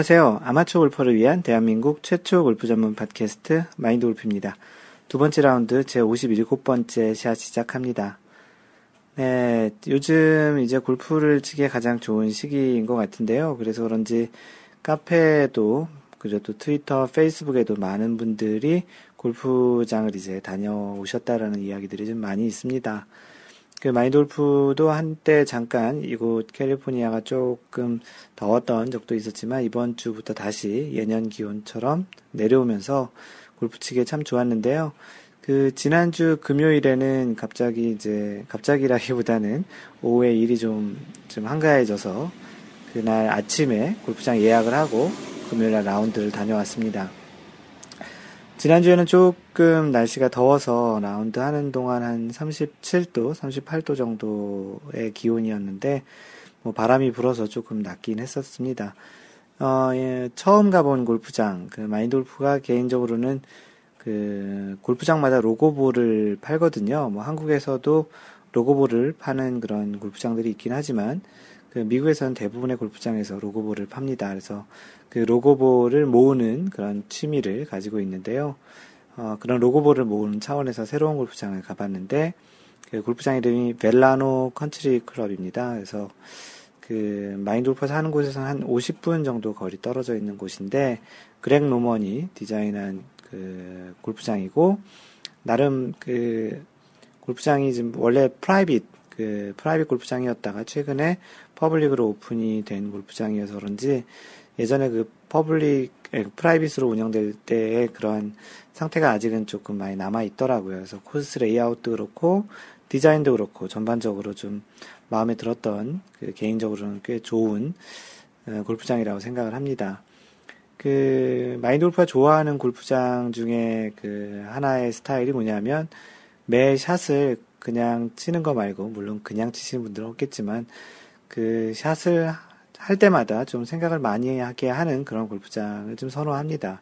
안녕하세요. 아마추어 골퍼를 위한 대한민국 최초 골프 전문 팟캐스트 마인드 골프입니다. 두 번째 라운드 제 57번째 샷 시작합니다. 네, 요즘 이제 골프를 치기에 가장 좋은 시기인 것 같은데요. 그래서 그런지 카페에도 그래도 트위터, 페이스북에도 많은 분들이 골프장을 이제 다녀오셨다라는 이야기들이 좀 많이 있습니다. 그 마인돌프도 한때 잠깐 이곳 캘리포니아가 조금 더웠던 적도 있었지만 이번 주부터 다시 예년 기온처럼 내려오면서 골프 치기에 참 좋았는데요. 그 지난주 금요일에는 갑자기 이제 갑자기라기보다는 오후에 일이 좀 좀 한가해져서 그날 아침에 골프장 예약을 하고 금요일 날 라운드를 다녀왔습니다. 지난주에는 조금 날씨가 더워서 라운드 하는 동안 한 37도, 38도 정도의 기온이었는데, 뭐 바람이 불어서 조금 낫긴 했었습니다. 어, 예, 처음 가본 골프장, 그 마인돌프가 개인적으로는 그 골프장마다 로고볼을 팔거든요. 뭐 한국에서도 로고볼을 파는 그런 골프장들이 있긴 하지만, 그 미국에서는 대부분의 골프장에서 로고볼을 팝니다. 그래서 그 로고볼을 모으는 그런 취미를 가지고 있는데요. 어, 그런 로고볼을 모으는 차원에서 새로운 골프장을 가봤는데 그 골프장 이름이 벨라노 컨트리 클럽입니다. 그래서 그 마인드 골프에서 하는 곳에서 한 50분 정도 거리 떨어져 있는 곳인데 그렉 노먼이 디자인한 그 골프장이고 나름 그 골프장이 지금 원래 private 그 private 골프장이었다가 최근에 public으로 오픈이 된 골프장이어서 그런지 예전에 그 public, private으로 운영될 때의 그런 상태가 아직은 조금 많이 남아 있더라고요. 그래서 코스 레이아웃도 그렇고 디자인도 그렇고 전반적으로 좀 마음에 들었던 그 개인적으로는 꽤 좋은 어, 골프장이라고 생각을 합니다. 그 마인드 골프가 좋아하는 골프장 중에 그 하나의 스타일이 뭐냐면 매 샷을 그냥 치는 거 말고 물론 그냥 치시는 분들은 없겠지만 그 샷을 할 때마다 좀 생각을 많이 하게 하는 그런 골프장을 좀 선호합니다.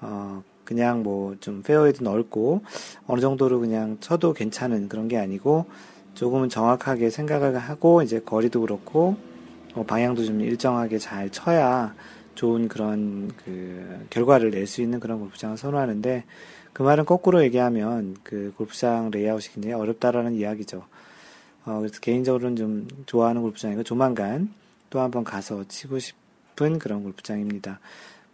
어, 그냥 뭐 좀 페어웨이도 넓고 어느 정도로 그냥 쳐도 괜찮은 그런 게 아니고 조금은 정확하게 생각을 하고 이제 거리도 그렇고 어, 방향도 좀 일정하게 잘 쳐야 좋은 그런 그 결과를 낼 수 있는 그런 골프장을 선호하는데 그 말은 거꾸로 얘기하면 그 골프장 레이아웃이 굉장히 어렵다라는 이야기죠. 어, 그래서 개인적으로는 좀 좋아하는 골프장이고 조만간 또 한번 가서 치고 싶은 그런 골프장입니다.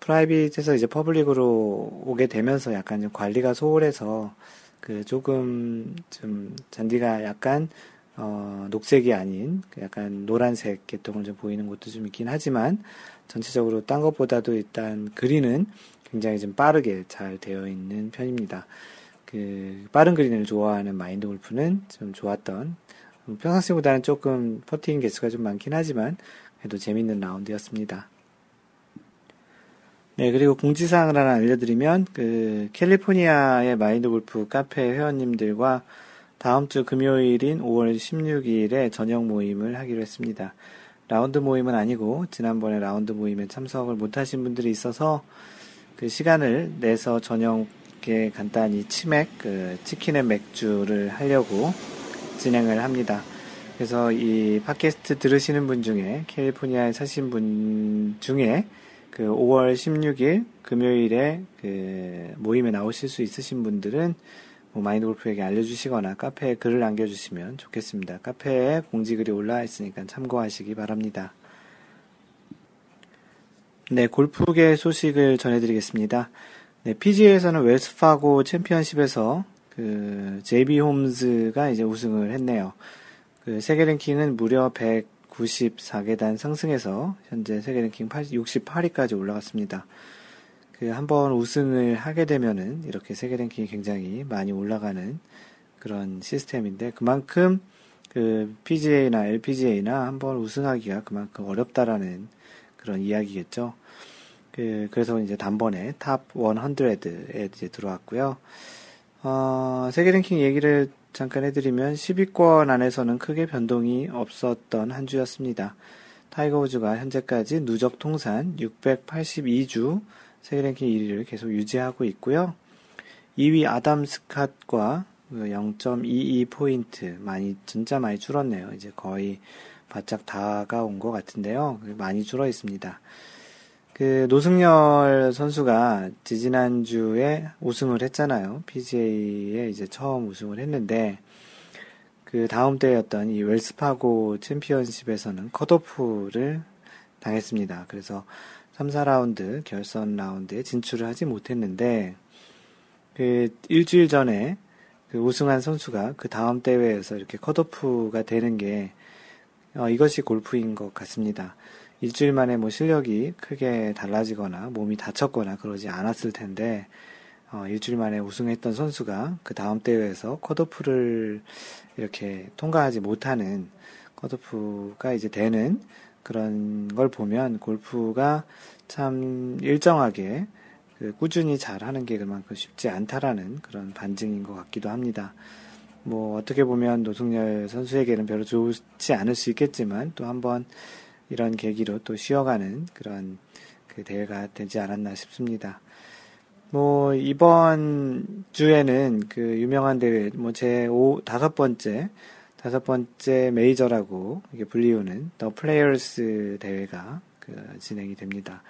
private에서 이제 public으로 오게 되면서 약간 좀 관리가 소홀해서 그 조금 좀 잔디가 약간 어, 녹색이 아닌 그 약간 노란색 계통을 좀 보이는 곳도 좀 있긴 하지만 전체적으로 딴 것보다도 일단 그린은 굉장히 좀 빠르게 잘 되어 있는 편입니다. 그 빠른 그린을 좋아하는 마인드 골프는 좀 좋았던 평상시보다는 조금 퍼팅 개수가 좀 많긴 하지만 그래도 재밌는 라운드였습니다. 네, 그리고 공지사항을 하나 알려드리면, 그, 캘리포니아의 마인드 골프 카페 회원님들과 다음 주 금요일인 5월 16일에 저녁 모임을 하기로 했습니다. 라운드 모임은 아니고, 지난번에 라운드 모임에 참석을 못하신 분들이 있어서, 그 시간을 내서 저녁에 간단히 치맥, 그, 치킨의 맥주를 하려고 진행을 합니다. 그래서 이 팟캐스트 들으시는 분 중에 캘리포니아에 사신 분 중에 그 5월 16일 금요일에 그 모임에 나오실 수 있으신 분들은 뭐 마인드 골프에게 알려주시거나 카페에 글을 남겨주시면 좋겠습니다. 카페에 공지글이 올라와 있으니까 참고하시기 바랍니다. 네, 골프계 소식을 전해드리겠습니다. 네, PGA에서는 웨스파고 챔피언십에서 그 JB 홈즈가 이제 우승을 했네요. 그 세계 랭킹은 무려 194계단 상승해서 현재 세계 랭킹 68위까지 올라갔습니다. 그 한번 우승을 하게 되면은 이렇게 세계 랭킹이 굉장히 많이 올라가는 그런 시스템인데 그만큼 그 PGA나 LPGA나 한번 우승하기가 그만큼 어렵다라는 그런 이야기겠죠. 그, 그래서 이제 단번에 top 100에 이제 들어왔고요. 어, 세계 랭킹 얘기를 잠깐 해드리면 10위권 안에서는 크게 변동이 없었던 한 주였습니다. 타이거 우즈가 현재까지 누적 통산 682주 세계 랭킹 1위를 계속 유지하고 있고요. 2위 아담 스캇과 0.22포인트 많이 진짜 많이 줄었네요. 이제 거의 바짝 다가온 것 같은데요. 많이 줄어 있습니다. 그 노승열 선수가 지지난주에 우승을 했잖아요. PGA에 이제 처음 우승을 했는데 그 다음 때였던 이 웰스파고 챔피언십에서는 컷오프를 당했습니다. 그래서 3, 4라운드 결선 라운드에 진출을 하지 못했는데 그 일주일 전에 그 우승한 선수가 그 다음 대회에서 이렇게 컷오프가 되는 게 어, 이것이 골프인 것 같습니다. 일주일 만에 뭐 실력이 크게 달라지거나 몸이 다쳤거나 그러지 않았을 텐데 어, 일주일 만에 우승했던 선수가 그 다음 대회에서 컷오프를 이렇게 통과하지 못하는 컷오프가 이제 되는 그런 걸 보면 골프가 참 일정하게 그 꾸준히 잘 하는 게 그만큼 쉽지 않다라는 그런 반증인 것 같기도 합니다. 뭐 어떻게 보면 노승열 선수에게는 별로 좋지 않을 수 있겠지만 또 한번 이런 계기로 또 쉬어가는 그런 그 대회가 되지 않았나 싶습니다. 뭐 이번 주에는 그 유명한 대회 뭐제 다섯 번째 다섯 번째 메이저라고 불리우는 더 플레이어스 대회가 그 진행이 됩니다.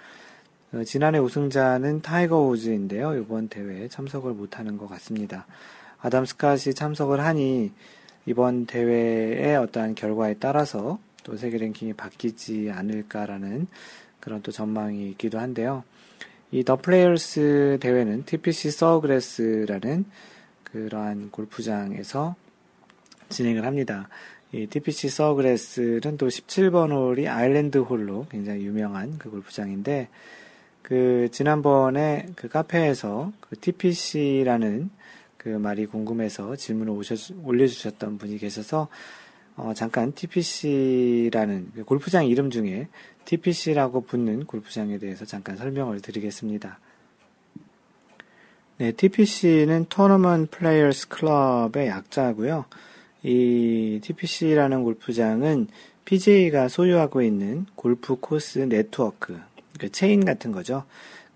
어, 지난해 우승자는 타이거 우즈인데요. 이번 대회에 참석을 못하는 것 같습니다. 아담 스캇이 참석을 하니 이번 대회의 어떠한 결과에 따라서 또 세계 랭킹이 바뀌지 않을까라는 그런 또 전망이 있기도 한데요. 이 더 플레이어스 대회는 TPC 서그레스라는 그러한 골프장에서 진행을 합니다. 이 TPC 서그레스는 또 17번 홀이 island 홀로 굉장히 유명한 그 골프장인데 그 지난번에 그 카페에서 그 TPC라는 그 말이 궁금해서 질문을 오셔, 올려주셨던 분이 계셔서 어, 잠깐 TPC라는 그 골프장 이름 중에 TPC라고 붙는 골프장에 대해서 잠깐 설명을 드리겠습니다. 네, TPC는 Tournament Players Club의 약자고요. 이 TPC라는 골프장은 PGA가 소유하고 있는 골프 코스 네트워크, 그 체인 같은 거죠.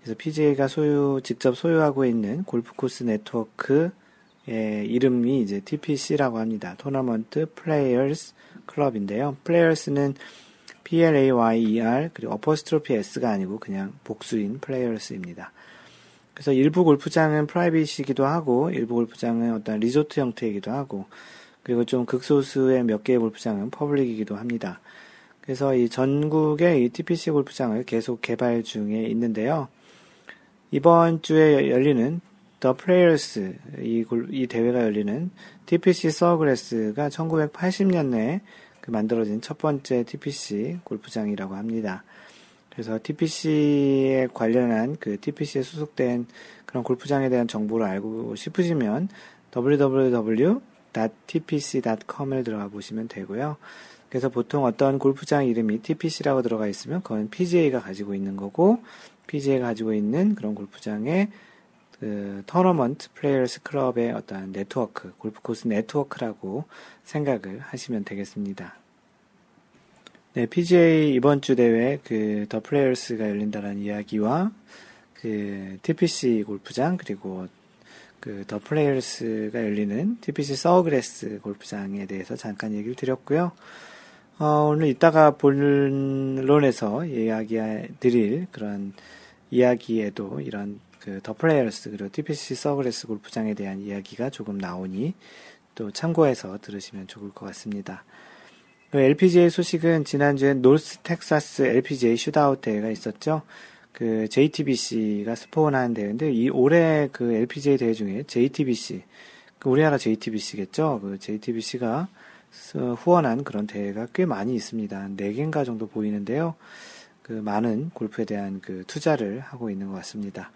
그래서 PGA가 소유, 직접 소유하고 있는 골프 코스 네트워크 예, 이름이 이제 TPC라고 합니다. Tournament Players Club인데요. Players는 P-L-A-Y-E-R 그리고 apostrophe S가 아니고 그냥 복수인 Players입니다. 그래서 일부 골프장은 private이기도 하고 일부 골프장은 어떤 리조트 형태이기도 하고 그리고 좀 극소수의 몇 개의 골프장은 public이기도 합니다. 그래서 이 전국의 이 TPC 골프장을 계속 개발 중에 있는데요. 이번 주에 열리는 더 플레이어스 이, 이 대회가 열리는 TPC 서그레스가 1980년에 그 만들어진 첫 번째 TPC 골프장이라고 합니다. 그래서 TPC에 관련한 그 TPC에 소속된 그런 골프장에 대한 정보를 알고 싶으시면 www.tpc.com을 들어가 보시면 되고요. 그래서 보통 어떤 골프장 이름이 TPC라고 들어가 있으면 그건 PGA가 가지고 있는 거고 PGA가 가지고 있는 그런 골프장의 그 Tournament Players Club의 어떤 네트워크, 골프 코스 네트워크라고 생각을 하시면 되겠습니다. 네, PGA 이번 주 대회 그 The Players가 열린다는 이야기와 그 TPC 골프장 그리고 그 The Players가 열리는 TPC Sawgrass 골프장에 대해서 잠깐 얘기를 드렸고요. 어, 오늘 이따가 본론에서 이야기 드릴 그런 이야기에도 이런 그 The Players 그리고 TPC Sawgrass 골프장에 대한 이야기가 조금 나오니 또 참고해서 들으시면 좋을 것 같습니다. 그 LPGA 소식은 지난주에 North Texas LPGA Shootout 대회가 있었죠. 그 JTBC가 스폰한 대회인데 이 올해 그 LPGA 대회 중에 JTBC 그 우리나라 JTBC겠죠. 그 JTBC가 후원한 그런 대회가 꽤 많이 있습니다. 4개인가 정도 보이는데요. 그 많은 골프에 대한 그 투자를 하고 있는 것 같습니다.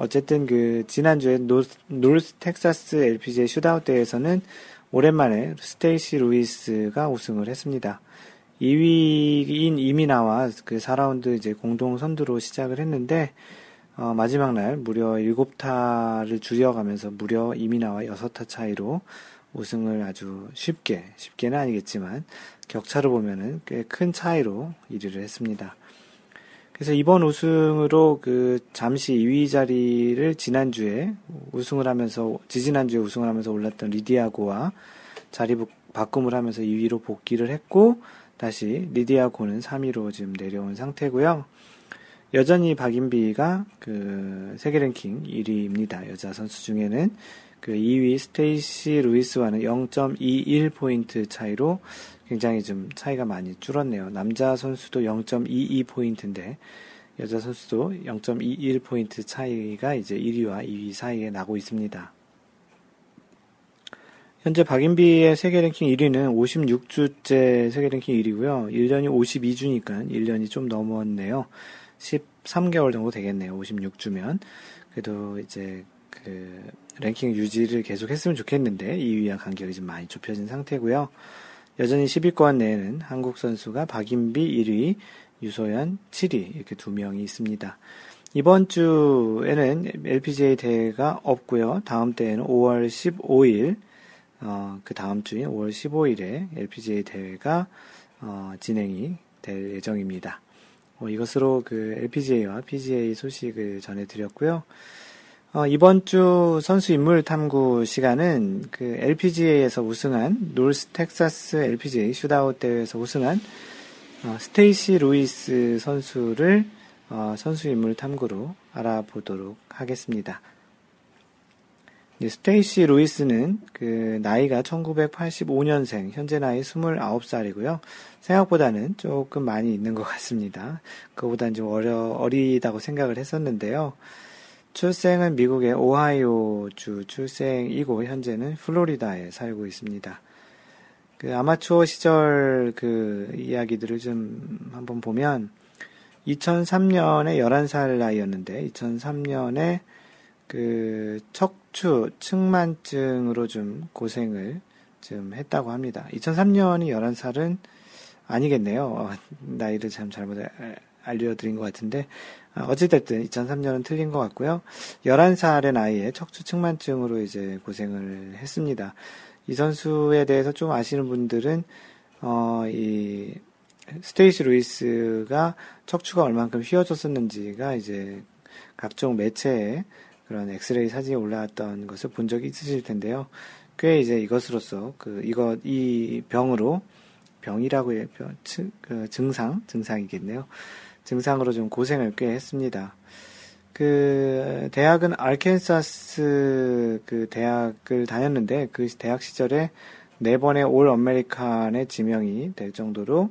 어쨌든 그 지난주에 North, Texas LPGA Shootout 대회에서는 오랜만에 스테이시 루이스가 우승을 했습니다. 2위인 이미나와 그 4라운드 이제 공동 선두로 시작을 했는데 어, 마지막 날 무려 7타를 줄여가면서 무려 이미나와 6타 차이로 우승을 아주 쉽게, 쉽게는 아니겠지만 격차를 보면은 꽤 큰 차이로 1위를 했습니다. 그래서 이번 우승으로 그 잠시 2위 자리를 지난주에 우승을 하면서 지지난주에 우승을 하면서 올랐던 리디아고와 자리 바꿈을 하면서 2위로 복귀를 했고 다시 리디아고는 3위로 지금 내려온 상태고요. 여전히 박인비가 그 세계 랭킹 1위입니다. 여자 선수 중에는 그 2위 스테이시 루이스와는 0.21 포인트 차이로 굉장히 좀 차이가 많이 줄었네요. 남자 선수도 0.22포인트인데 여자 선수도 0.21포인트 차이가 이제 1위와 2위 사이에 나고 있습니다. 현재 박인비의 세계 랭킹 1위는 56주째 세계 랭킹 1위고요. 1년이 52주니까 1년이 좀 넘었네요. 13개월 정도 되겠네요. 56주면. 그래도 이제 그 랭킹 유지를 계속 했으면 좋겠는데 2위와 간격이 좀 많이 좁혀진 상태고요. 여전히 10위권 내에는 한국 선수가 박인비 1위, 유소연 7위 이렇게 두 명이 있습니다. 이번 주에는 LPGA 대회가 없고요. 다음 대회는 5월 15일, 어, 그 다음 주인 5월 15일에 LPGA 대회가 어, 진행이 될 예정입니다. 어, 이것으로 그 LPGA와 PGA 소식을 전해드렸고요. 어, 이번 주 선수 인물 탐구 시간은 그 LPGA에서 우승한 North Texas LPGA Shootout 대회에서 우승한 어, 스테이시 루이스 선수를 어, 선수 인물 탐구로 알아보도록 하겠습니다. 스테이시 루이스는 그 나이가 1985년생, 현재 나이 29살이고요. 생각보다는 조금 많이 있는 것 같습니다. 그보다는 좀 어려, 어리다고 생각을 했었는데요. 출생은 미국의 오하이오주 출생이고 현재는 플로리다에 살고 있습니다. 그 아마추어 시절 그 이야기들을 좀 한번 보면 2003년에 11살 나이였는데 2003년에 그 척추 측만증으로 좀 고생을 좀 했다고 합니다. 2003년이 11살은 아니겠네요. 어, 나이를 참 잘못 알려드린 것 같은데 어, 어찌됐든 2003년은 틀린 것 같고요. 11살의 나이에 척추 측만증으로 이제 고생을 했습니다. 이 선수에 대해서 좀 아시는 분들은 어, 이 스테이시 루이스가 척추가 얼만큼 휘어졌었는지가 이제 각종 매체에 그런 엑스레이 사진이 올라왔던 것을 본 적이 있으실 텐데요. 꽤 이제 이것으로서 그 이거 이 병으로 병이라고 해 병, 층, 그 증상 증상이겠네요. 증상으로 좀 고생을 꽤 했습니다. 그 대학은 Arkansas 그 대학을 다녔는데 그 대학 시절에 네 번의 All American의 지명이 될 정도로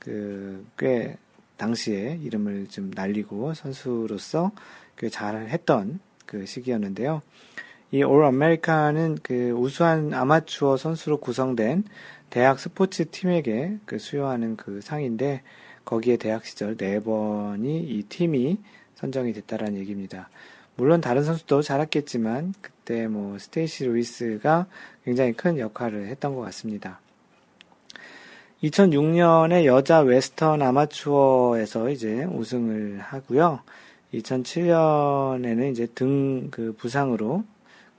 그 꽤 당시에 이름을 좀 날리고 선수로서 꽤 잘했던 그 시기였는데요. 이 All America는 그 우수한 아마추어 선수로 구성된 대학 스포츠 팀에게 그 수여하는 그 상인데 거기에 대학 시절 네 번이 이 팀이 선정이 됐다라는 얘기입니다. 물론 다른 선수도 잘했겠지만 그때 뭐 스테이시 루이스가 굉장히 큰 역할을 했던 것 같습니다. 2006년에 여자 웨스턴 아마추어에서 이제 우승을 하고요. 2007년에는 이제 등 그 부상으로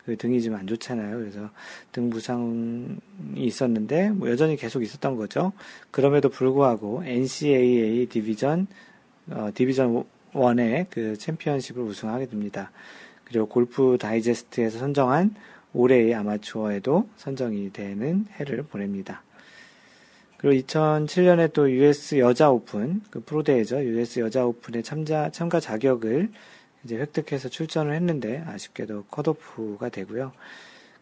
그 등이 좀안 좋잖아요. 그래서 등 부상이 있었는데 뭐 여전히 계속 있었던 거죠. 그럼에도 불구하고 NCAA 디비전 어, 디비전 1의 그 챔피언십을 우승하게 됩니다. 그리고 골프 다이제스트에서 선정한 올해의 아마추어에도 선정이 되는 해를 보냅니다. 그리고 2007년에 또 US 여자 오픈, 그 프로대회죠. US 여자 오픈에 참자, 참가 자격을 이제 획득해서 출전을 했는데 아쉽게도 컷오프가 되고요.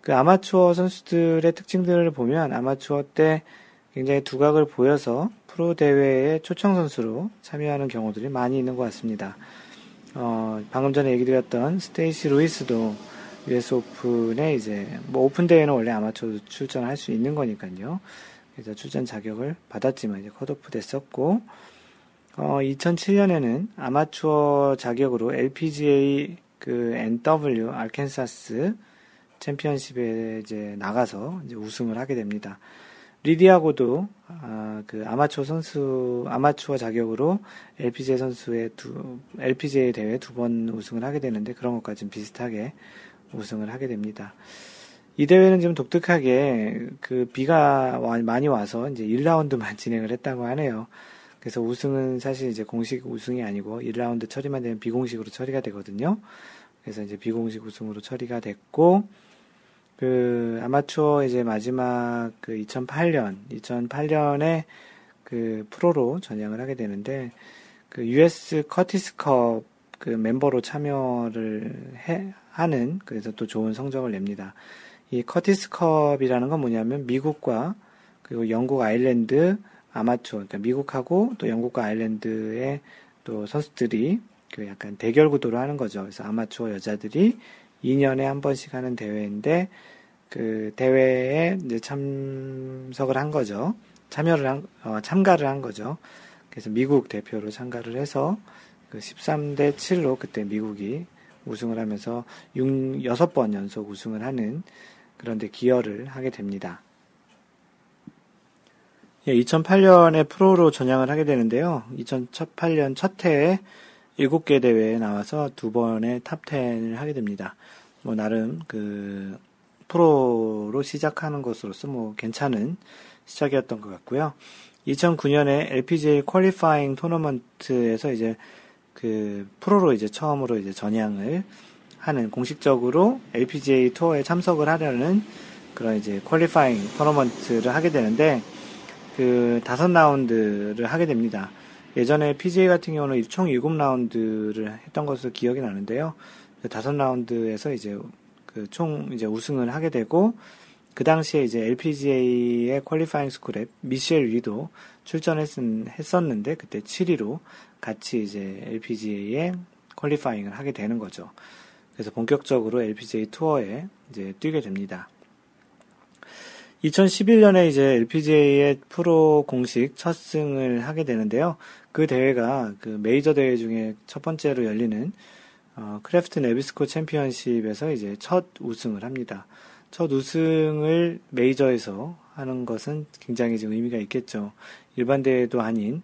그 아마추어 선수들의 특징들을 보면 아마추어 때 굉장히 두각을 보여서 프로 대회에 초청 선수로 참여하는 경우들이 많이 있는 것 같습니다. 어, 방금 전에 얘기 드렸던 스테이시 루이스도 US 오픈에 이제 뭐 오픈 대회는 원래 아마추어 출전할 수 있는 거니까요. 그래서 출전 자격을 받았지만 이제 컷오프 됐었고, 어, 2007년에는 아마추어 자격으로 LPGA 그 NW Arkansas 챔피언십에 이제 나가서 이제 우승을 하게 됩니다. 리디아고도 아, 그 아마추어 선수 아마추어 자격으로 LPGA 선수의 두 LPGA 대회 두 번 우승을 하게 되는데 그런 좀 비슷하게 우승을 하게 됩니다. 이 대회는 좀 독특하게 그 비가 많이 와서 이제 1라운드만 진행을 했다고 하네요. 그래서 우승은 사실 이제 공식 우승이 아니고 1라운드 처리만 되면 비공식으로 처리가 되거든요. 그래서 이제 비공식 우승으로 처리가 됐고, 그 아마추어 이제 마지막 그 2008년, 2008년에 그 프로로 전향을 하게 되는데, 그 US 커티스컵 그 멤버로 참여를 해, 하는 그래서 또 좋은 성적을 냅니다. 이 커티스컵이라는 건 뭐냐면 미국과 그리고 영국 아일랜드 아마추어, 그러니까 미국하고 또 영국과 아일랜드의 또 선수들이 그 약간 대결 구도로 하는 거죠. 그래서 아마추어 여자들이 2년에 한 번씩 하는 대회인데 그 대회에 이제 참석을 한 거죠. 참여를 한, 어, 참가를 한 거죠. 그래서 미국 대표로 참가를 해서 그 13대 7로 그때 미국이 우승을 하면서 6, 6번 연속 우승을 하는 그런데 기여를 하게 됩니다. 예, 2008년에 프로로 전향을 하게 되는데요. 2008년 첫 해에 7개 대회에 나와서 두 번의 탑10을 하게 됩니다. 뭐, 나름 그, 프로로 시작하는 것으로서 뭐, 괜찮은 시작이었던 것 같고요. 2009년에 LPGA qualifying 토너먼트에서 이제 그 프로로 이제 처음으로 이제 전향을 하는 공식적으로 LPGA 투어에 참석을 하려는 그런 이제 qualifying 토너먼트를 하게 되는데 그 다섯 라운드를 하게 됩니다. 예전에 PGA 같은 경우는 총 7라운드를 했던 것으로 기억이 나는데요. 그 다섯 라운드에서 이제 그 총 이제 우승을 하게 되고 그 당시에 이제 LPGA의 qualifying school에 미셸 위도 출전했었는데 그때 7위로 같이 이제 LPGA에 qualifying을 하게 되는 거죠. 그래서 본격적으로 LPGA 투어에 이제 뛰게 됩니다. 2011년에 이제 LPGA의 프로 공식 첫 승을 하게 되는데요. 그 대회가 그 메이저 대회 중에 첫 번째로 열리는 어, Kraft Nabisco 챔피언십에서 이제 첫 우승을 합니다. 첫 우승을 메이저에서 하는 것은 굉장히 좀 의미가 있겠죠. 일반 대회도 아닌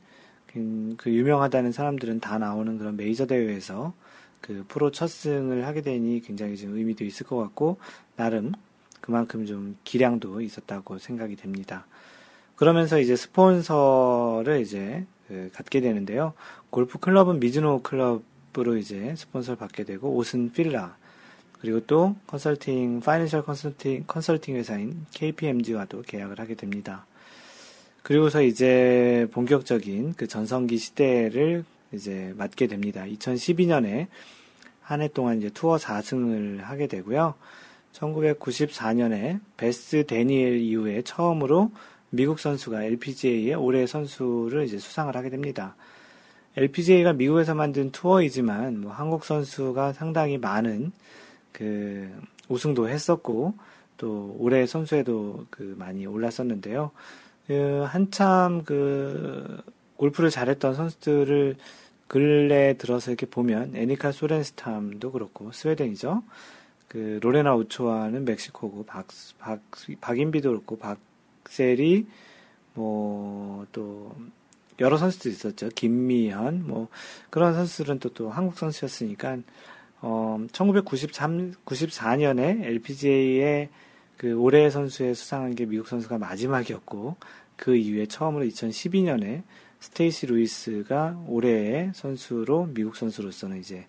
그, 그 유명하다는 사람들은 다 나오는 그런 메이저 대회에서 그 프로 첫 승을 하게 되니 굉장히 좀 의미도 있을 것 같고 나름 그만큼 좀 기량도 있었다고 생각이 됩니다. 그러면서 이제 스폰서를 이제 그 갖게 되는데요. 골프 클럽은 미즈노 클럽으로 이제 스폰서를 받게 되고 옷은 필라 그리고 또 컨설팅 financial 컨설팅 컨설팅 회사인 KPMG와도 계약을 하게 됩니다. 그리고서 이제 본격적인 그 전성기 시대를 이제 맞게 됩니다. 2012년에 한 해 동안 이제 투어 4승을 하게 되고요. 1994년에 베스 데니엘 이후에 처음으로 미국 선수가 LPGA의 올해 선수를 이제 수상을 하게 됩니다. LPGA가 미국에서 만든 투어이지만 뭐 한국 선수가 상당히 많은 그 우승도 했었고 또 올해 선수에도 그 많이 올랐었는데요. 그 한참 그 골프를 잘했던 선수들을 근래 들어서 이렇게 보면 애니카 소렌스탐도 그렇고 스웨덴이죠. 그 로레나 오초아는 멕시코고 박, 박 박인비도 그렇고 박세리 뭐 또 여러 선수들 있었죠. 김미현 뭐 그런 선수들은 또 또 한국 선수였으니까 어 1993, 94년에 LPGA의 그 올해 선수에 수상한 게 미국 선수가 마지막이었고 그 이후에 처음으로 2012년에 스테이시 루이스가 올해의 선수로 미국 선수로서는 이제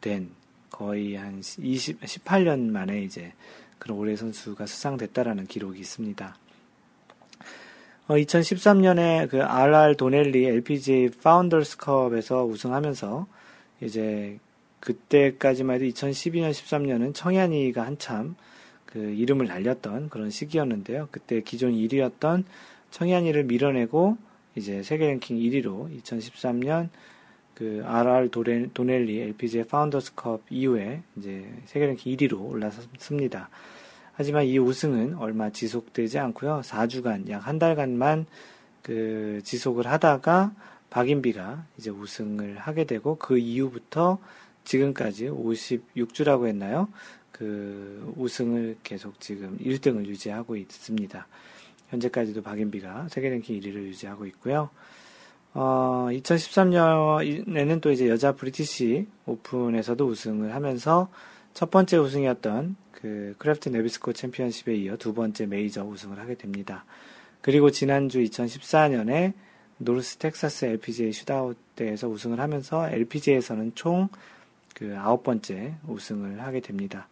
된 거의 한 20, 18년 만에 이제 그런 올해 선수가 수상됐다라는 기록이 있습니다. 어, 2013년에 그 RR 도넬리 LPGA 파운더스컵에서 우승하면서 이제 그때까지만 해도 2012년 13년은 청양이가 한참 그 이름을 날렸던 그런 시기였는데요. 그때 기존 1위였던 청양이를 밀어내고 이제 세계 랭킹 1위로 2013년 그 RR 도넬리 LPGA 파운더스컵 이후에 이제 세계 랭킹 1위로 올라섰습니다. 하지만 이 우승은 얼마 지속되지 않고요. 4주간 약 한 달간만 그 지속을 하다가 박인비가 이제 우승을 하게 되고 그 이후부터 지금까지 56주라고 했나요? 그 우승을 계속 지금 1등을 유지하고 있습니다. 현재까지도 박인비가 세계 랭킹 1위를 유지하고 있고요. 어, 2013년에는 또 이제 여자 브리티시 오픈에서도 우승을 하면서 첫 번째 우승이었던 그 Kraft Nabisco 챔피언십에 이어 두 번째 메이저 우승을 하게 됩니다. 그리고 지난주 2014년에 North Texas LPGA Shootout 대회에서 우승을 하면서 LPGA에서는 총 그 아홉 번째 우승을 하게 됩니다.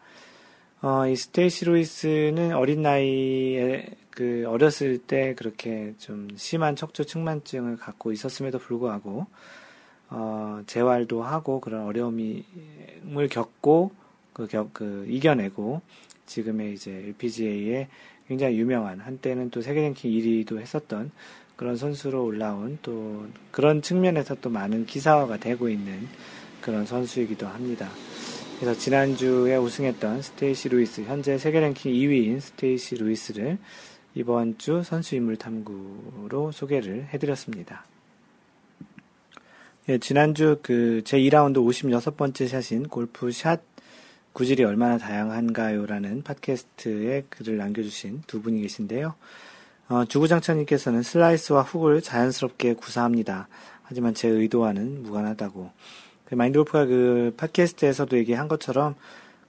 어, 이 스테이시 루이스는 어린 나이에 그 어렸을 때 그렇게 좀 심한 척추 측만증을 갖고 있었음에도 불구하고 어, 재활도 하고 그런 어려움을 겪고 그, 격, 그 이겨내고 지금의 이제 LPGA의 굉장히 유명한 한때는 또 세계 랭킹 1위도 했었던 그런 선수로 올라온 또 그런 측면에서 또 많은 기사화가 되고 있는 그런 선수이기도 합니다. 그래서 지난주에 우승했던 스테이시 루이스, 현재 세계 랭킹 2위인 스테이시 루이스를 이번 주 선수 인물 탐구로 소개를 해드렸습니다. 예, 지난주 그 제2라운드 56번째 샷인 골프 샷 구질이 얼마나 다양한가요 라는 팟캐스트에 글을 남겨주신 두 분이 계신데요. 어, 주구장창님께서는 슬라이스와 훅을 자연스럽게 구사합니다. 하지만 제 의도와는 무관하다고. 그 마인드 골프가 그 팟캐스트에서도 얘기한 것처럼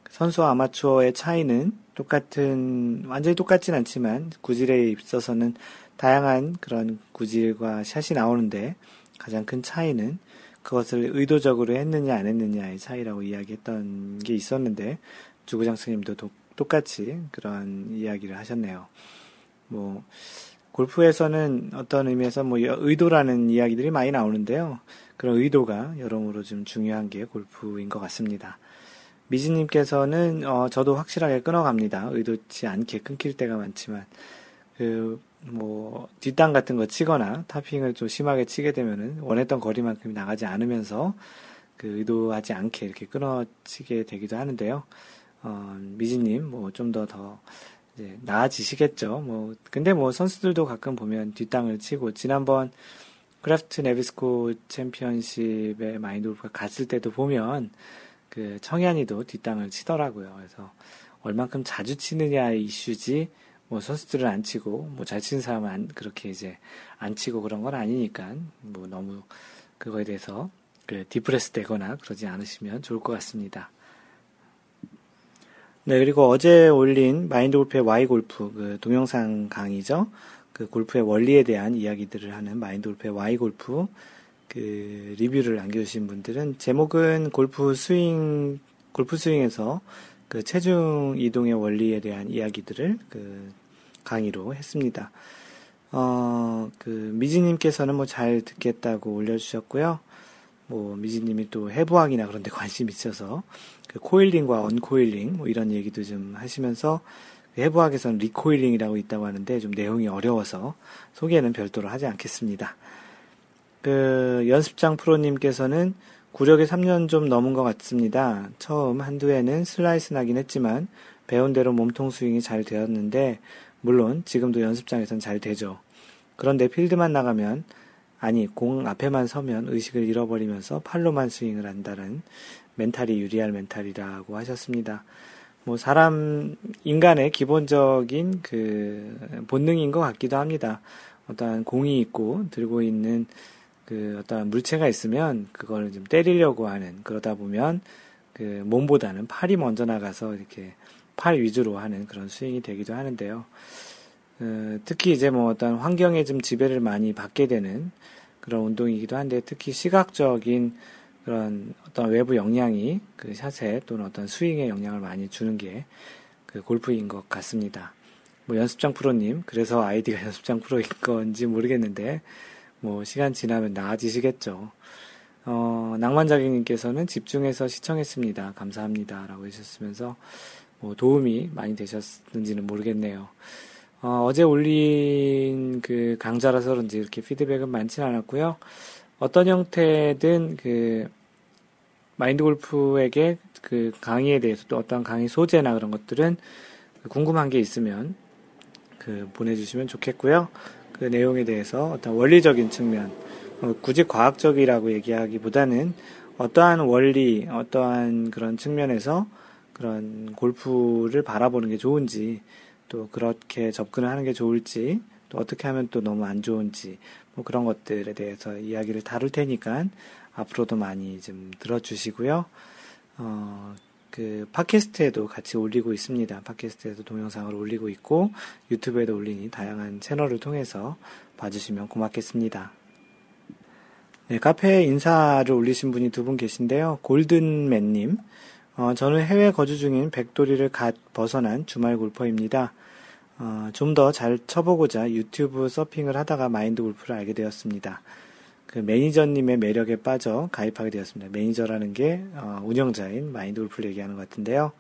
선수와 아마추어의 차이는 똑같은, 완전히 똑같진 않지만 구질에 있어서는 다양한 그런 구질과 샷이 나오는데 가장 큰 차이는 그것을 의도적으로 했느냐 안 했느냐의 차이라고 이야기했던 게 있었는데 주구장 스님도 똑같이 그런 이야기를 하셨네요. 뭐 골프에서는 어떤 의미에서 뭐 의도라는 이야기들이 많이 나오는데요. 그런 의도가 여러모로 좀 중요한 게 골프인 것 같습니다. 미지님께서는 어, 저도 확실하게 끊어갑니다. 의도치 않게 끊길 때가 많지만 그 뭐 뒷땅 같은 거 치거나 타핑을 좀 심하게 치게 되면은 원했던 거리만큼 나가지 않으면서 그 의도하지 않게 이렇게 끊어치게 되기도 하는데요. 어, 미지님 뭐 좀 더더 더 이제 나아지시겠죠. 뭐 근데 뭐 선수들도 가끔 보면 뒷땅을 치고 지난번 Kraft Nabisco 챔피언십에 마인드골프가 갔을 때도 보면 그 청야니도 뒷땅을 치더라고요. 그래서 얼만큼 자주 치느냐의 이슈지 뭐 선수들은 안 치고 뭐 잘 치는 사람은 안 그렇게 이제 안 치고 그런 건 아니니까 뭐 너무 그거에 대해서 그 depress 되거나 그러지 않으시면 좋을 것 같습니다. 네, 그리고 어제 올린 마인드 골프의 Why 골프 그 동영상 강의죠. 그 골프의 원리에 대한 이야기들을 하는 마인드 골프의 Why 골프 그 리뷰를 남겨주신 분들은 제목은 골프 스윙 골프 스윙에서 그 체중 이동의 원리에 대한 이야기들을 그 강의로 했습니다. 어, 그, 미지님께서는 뭐 잘 듣겠다고 올려주셨고요. 뭐, 미지님이 또 해부학이나 그런 데 관심 있어서, 그 coiling과 uncoiling, 뭐 이런 얘기도 좀 하시면서, 그 해부학에서는 recoiling이라고 있다고 하는데 좀 내용이 어려워서 소개는 별도로 하지 않겠습니다. 그, 연습장 프로님께서는 구력이 3년 좀 넘은 것 같습니다. 처음 한두 해는 슬라이스 나긴 했지만, 배운 대로 몸통 스윙이 잘 되었는데, 물론 지금도 연습장에선 잘 되죠. 그런데 필드만 나가면 아니 공 앞에만 서면 의식을 잃어버리면서 팔로만 스윙을 한다는 멘탈이 유리알 멘탈이라고 하셨습니다. 뭐 사람 인간의 기본적인 그 본능인 것 같기도 합니다. 어떠한 공이 있고 들고 있는 그 어떠한 물체가 있으면 그걸 좀 때리려고 하는 그러다 보면 그 몸보다는 팔이 먼저 나가서 이렇게 팔 위주로 하는 그런 스윙이 되기도 하는데요. 어, 특히 이제 뭐 어떤 환경에 좀 지배를 많이 받게 되는 그런 운동이기도 한데 특히 시각적인 그런 어떤 외부 영향이 그 샷에 또는 어떤 스윙에 영향을 많이 주는 게 그 골프인 것 같습니다. 뭐 연습장 프로님, 그래서 아이디가 연습장 프로인 건지 모르겠는데, 뭐 시간 지나면 나아지시겠죠. 어, 낭만자객님께서는 집중해서 시청했습니다. 감사합니다. 라고 해주셨으면서, 뭐 도움이 많이 되셨는지는 모르겠네요. 어, 제 올린 그 강좌라서 그런지 이렇게 피드백은 많지는 않았고요. 어떤 형태든 그 마인드 골프에게 그 강의에 대해서 또 어떤 강의 소재나 그런 것들은 궁금한 게 있으면 그 보내주시면 좋겠고요. 그 내용에 대해서 어떤 원리적인 측면, 어, 굳이 과학적이라고 얘기하기보다는 어떠한 원리, 어떠한 그런 측면에서 그런 골프를 바라보는 게 좋은지 또 그렇게 접근을 하는 게 좋을지 또 어떻게 하면 또 너무 안 좋은지 뭐 그런 것들에 대해서 이야기를 다룰 테니까 앞으로도 많이 좀 들어주시고요. 어, 그 팟캐스트에도 같이 올리고 있습니다. 팟캐스트에도 동영상을 올리고 있고 유튜브에도 올리니 다양한 채널을 통해서 봐주시면 고맙겠습니다. 네, 카페에 인사를 올리신 분이 두 분 계신데요. 골든맨님, 어, 저는 해외 거주 중인 백돌이를 갓 벗어난 주말 골퍼입니다. 어, 좀 더 잘 쳐보고자 유튜브 서핑을 하다가 마인드 골프를 알게 되었습니다. 그 매니저님의 매력에 빠져 가입하게 되었습니다. 매니저라는 게 어, 운영자인 마인드 골프를 얘기하는 것 같은데요.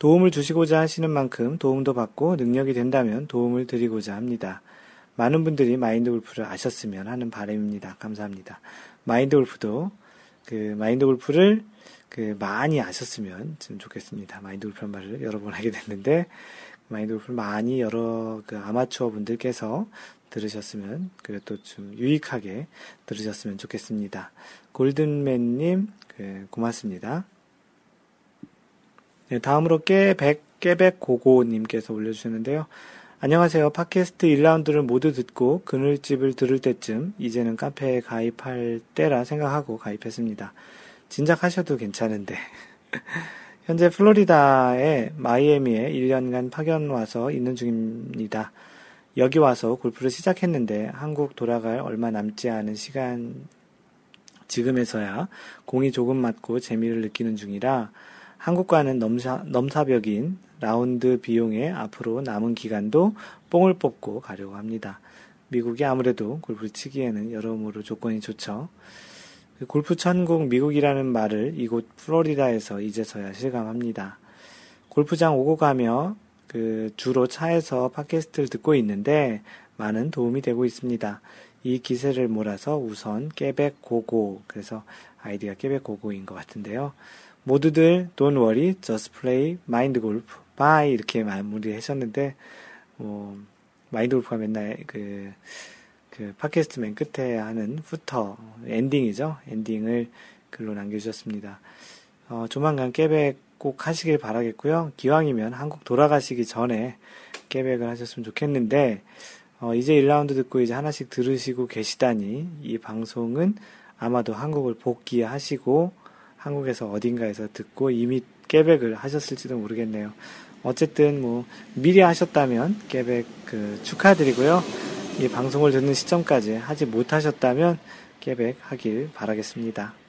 도움을 주시고자 하시는 만큼 도움도 받고 능력이 된다면 도움을 드리고자 합니다. 많은 분들이 마인드 골프를 아셨으면 하는 바람입니다. 감사합니다. 마인드 골프도 그 마인드 골프를 그 많이 아셨으면 좀 좋겠습니다. 마인드 골프란 말을 여러 번 하게 됐는데 마인드 골프를 많이 여러 그 아마추어 분들께서 들으셨으면 그리고 또좀 유익하게 들으셨으면 좋겠습니다. 골든맨님 그 고맙습니다. 네, 다음으로 깨백 깨백 고고님께서 올려주셨는데요. 안녕하세요. 팟캐스트 1라운드를 모두 듣고 그늘집을 들을 때쯤 이제는 카페에 가입할 때라 생각하고 가입했습니다. 진작 하셔도 괜찮은데. 현재 플로리다의 마이애미에 1년간 파견 와서 있는 중입니다. 여기 와서 골프를 시작했는데 한국 돌아갈 얼마 남지 않은 시간 지금에서야 공이 조금 맞고 재미를 느끼는 중이라 한국과는 넘사, 넘사벽인 라운드 비용에 앞으로 남은 기간도 뽕을 뽑고 가려고 합니다. 미국이 아무래도 골프를 치기에는 여러모로 조건이 좋죠. 그 골프 천국 미국이라는 말을 이곳 플로리다에서 이제서야 실감합니다. 골프장 오고 가며 그 주로 차에서 팟캐스트를 듣고 있는데 많은 도움이 되고 있습니다. 이 기세를 몰아서 우선 깨백 고고 그래서 아이디가 깨백 고고인 것 같은데요. 모두들 don't worry, just play, mind golf, bye 이렇게 마무리 하셨는데 뭐 마인드 골프가 맨날 그, 그 팟캐스트 맨 끝에 하는 후터 엔딩이죠. 엔딩을 글로 남겨주셨습니다. 어, 조만간 깨백 꼭 하시길 바라겠고요. 기왕이면 한국 돌아가시기 전에 깨백을 하셨으면 좋겠는데, 어, 이제 1라운드 듣고 이제 하나씩 들으시고 계시다니, 이 방송은 아마도 한국을 복귀하시고, 한국에서 어딘가에서 듣고 이미 깨백을 하셨을지도 모르겠네요. 어쨌든 뭐, 미리 하셨다면 깨백 그 축하드리고요. 이 방송을 듣는 시점까지 하지 못하셨다면 깨백 하길 바라겠습니다.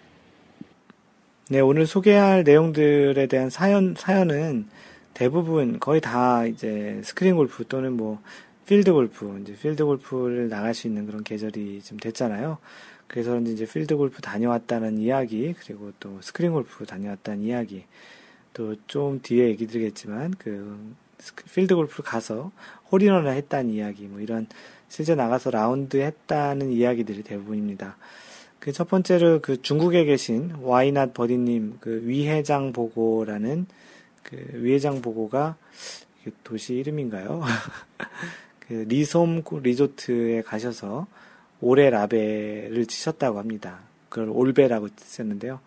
네, 오늘 소개할 내용들에 대한 사연, 사연은 대부분 거의 다 이제 스크린 골프 또는 뭐 필드 골프, 이제 필드 골프를 나갈 수 있는 그런 계절이 좀 됐잖아요. 그래서 이제 필드 골프 다녀왔다는 이야기, 그리고 또 스크린 골프 다녀왔다는 이야기, 또 좀 뒤에 얘기 드리겠지만, 그, 필드 골프를 가서 홀인원을 했다는 이야기, 뭐 이런 실제 나가서 라운드 했다는 이야기들이 대부분입니다. 그 첫 번째로 그 중국에 계신 와이낫 버디님 그 위해장 보고라는 그 위해장 보고가 도시 이름인가요? 그 리솜 리조트에 가셔서 올해 라베를 치셨다고 합니다. 그걸 올베라고 쓰셨는데요.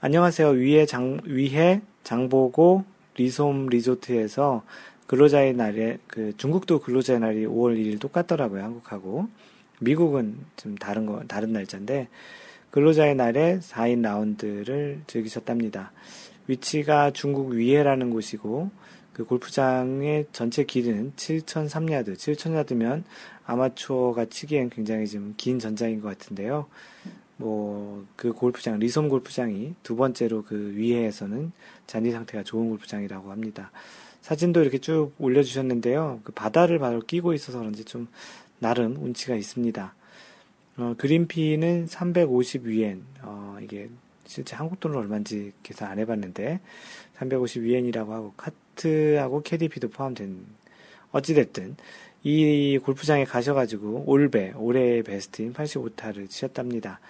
안녕하세요. 위해 장 위해 장보고 리솜 리조트에서 근로자의 날에 그 중국도 근로자의 날이 5월 1일 똑같더라고요. 한국하고. 미국은 좀 다른 거, 다른 날짜인데, 근로자의 날에 4인 라운드를 즐기셨답니다. 위치가 중국 위해라는 곳이고, 그 골프장의 전체 길이는 7,003야드, 7,000야드면 아마추어가 치기엔 굉장히 좀 긴 전장인 것 같은데요. 뭐, 그 골프장, 리솜 골프장이 두 번째로 그 위해에서는 잔디 상태가 좋은 골프장이라고 합니다. 사진도 이렇게 쭉 올려주셨는데요. 그 바다를 바로 끼고 있어서 그런지 좀 나름 운치가 있습니다. 어, 그린피는 350위엔, 어, 이게 실제 한국 돈으로 얼마인지 계산 안 해봤는데, 350위엔이라고 하고, 카트하고 캐디피도 포함된, 어찌됐든, 이 골프장에 가셔가지고, 올배, 올해의 베스트인 85타를 치셨답니다.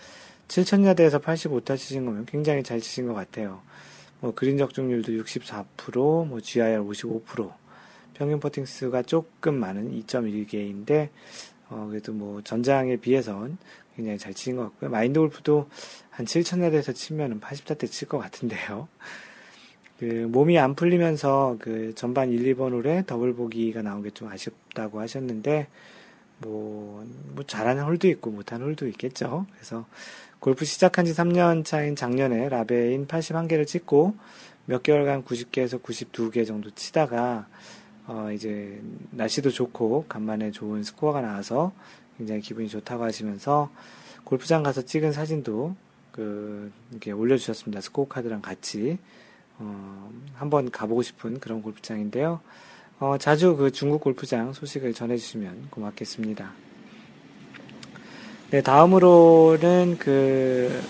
7천야대에서 85타 치신 거면 굉장히 잘 치신 것 같아요. 뭐, 그린 적중률도 64%, 뭐, GIR 55%, 평균 퍼팅 수가 조금 많은 2.1개인데 어, 그래도 뭐 전장에 비해선 굉장히 잘 치는 것 같고요. 마인드 골프도 한 7천야드에서 치면은 80타 칠것 같은데요. 그 몸이 안 풀리면서 그 전반 1, 2번 홀에 더블 보기가 나온 게 좀 아쉽다고 하셨는데 뭐, 뭐 잘하는 홀도 있고 못하는 홀도 있겠죠. 그래서 골프 시작한 지 3년 차인 작년에 라베인 81개를 찍고 몇 개월간 90개에서 92개 정도 치다가 어, 이제 날씨도 좋고 간만에 좋은 스코어가 나와서 굉장히 기분이 좋다고 하시면서 골프장 가서 찍은 사진도 그 이렇게 올려주셨습니다. 스코어 카드랑 같이 어, 한번 가보고 싶은 그런 골프장인데요. 어, 자주 그 중국 골프장 소식을 전해주시면 고맙겠습니다. 네, 다음으로는 그,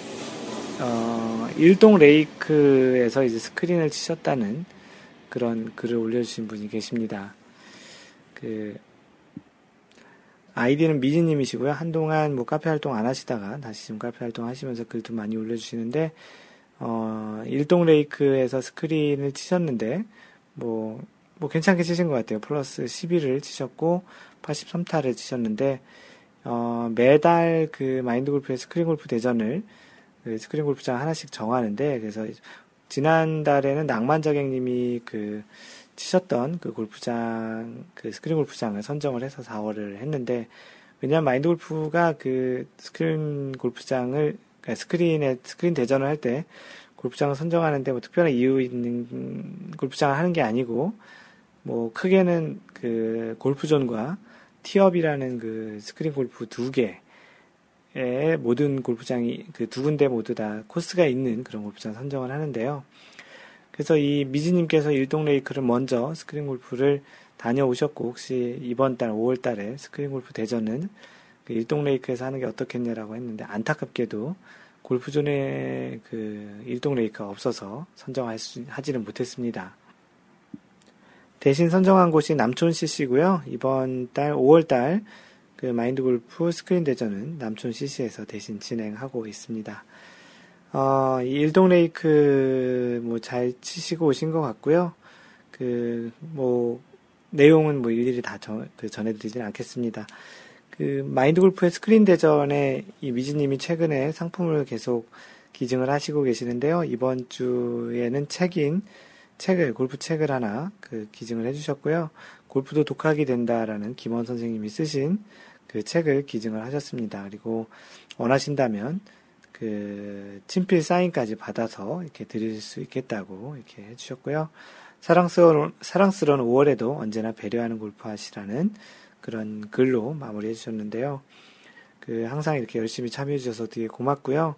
어, 일동 레이크에서 이제 스크린을 치셨다는 그런 글을 올려주신 분이 계십니다. 그, 아이디는 미지님이시고요. 한동안 뭐 카페 활동 안 하시다가 다시 좀 카페 활동 하시면서 글도 많이 올려주시는데, 어, 일동 레이크에서 스크린을 치셨는데, 뭐, 뭐 괜찮게 치신 것 같아요. 플러스 11을 치셨고, 83타를 치셨는데, 어, 매달 그 마인드 골프의 스크린 골프 대전을 그 스크린 골프장 하나씩 정하는데, 그래서 지난달에는 낭만자객님이 그 치셨던 그 골프장, 그 스크린 골프장을 선정을 해서 4월을 했는데, 왜냐면 마인드 골프가 그 스크린 골프장을, 그러니까 스크린에, 스크린 대전을 할 때 골프장을 선정하는데 뭐 특별한 이유 있는 골프장을 하는 게 아니고, 뭐 크게는 그 골프존과 티업이라는 그 스크린 골프 두 개의 모든 골프장이 그 두 군데 모두 다 코스가 있는 그런 골프장 선정을 하는데요. 그래서 이 미지님께서 일동 레이크를 먼저 스크린 골프를 다녀오셨고 혹시 이번 달 5월 달에 스크린 골프 대전은 그 일동 레이크에서 하는 게 어떻겠냐라고 했는데 안타깝게도 골프존에 그 일동 레이크가 없어서 선정하지는 못했습니다. 대신 선정한 곳이 남촌 CC고요. 이번 달 5월 달 그 마인드 골프 스크린 대전은 남촌 CC에서 대신 진행하고 있습니다. 어, 이 일동 레이크 뭐 잘 치시고 오신 것 같고요. 그 뭐 내용은 뭐 일일이 다 전, 그 전해드리진 않겠습니다. 그 마인드 골프의 스크린 대전에 이 미지님이 최근에 상품을 계속 기증을 하시고 계시는데요. 이번 주에는 책인 책을, 골프 책을 하나 그 기증을 해주셨고요. 골프도 독학이 된다라는 김원 선생님이 쓰신 그 책을 기증을 하셨습니다. 그리고 원하신다면 그 친필 사인까지 받아서 이렇게 드릴 수 있겠다고 이렇게 해주셨고요. 사랑스러운, 사랑스러운 5월에도 언제나 배려하는 골프 하시라는 그런 글로 마무리해 주셨는데요. 그 항상 이렇게 열심히 참여해 주셔서 되게 고맙고요.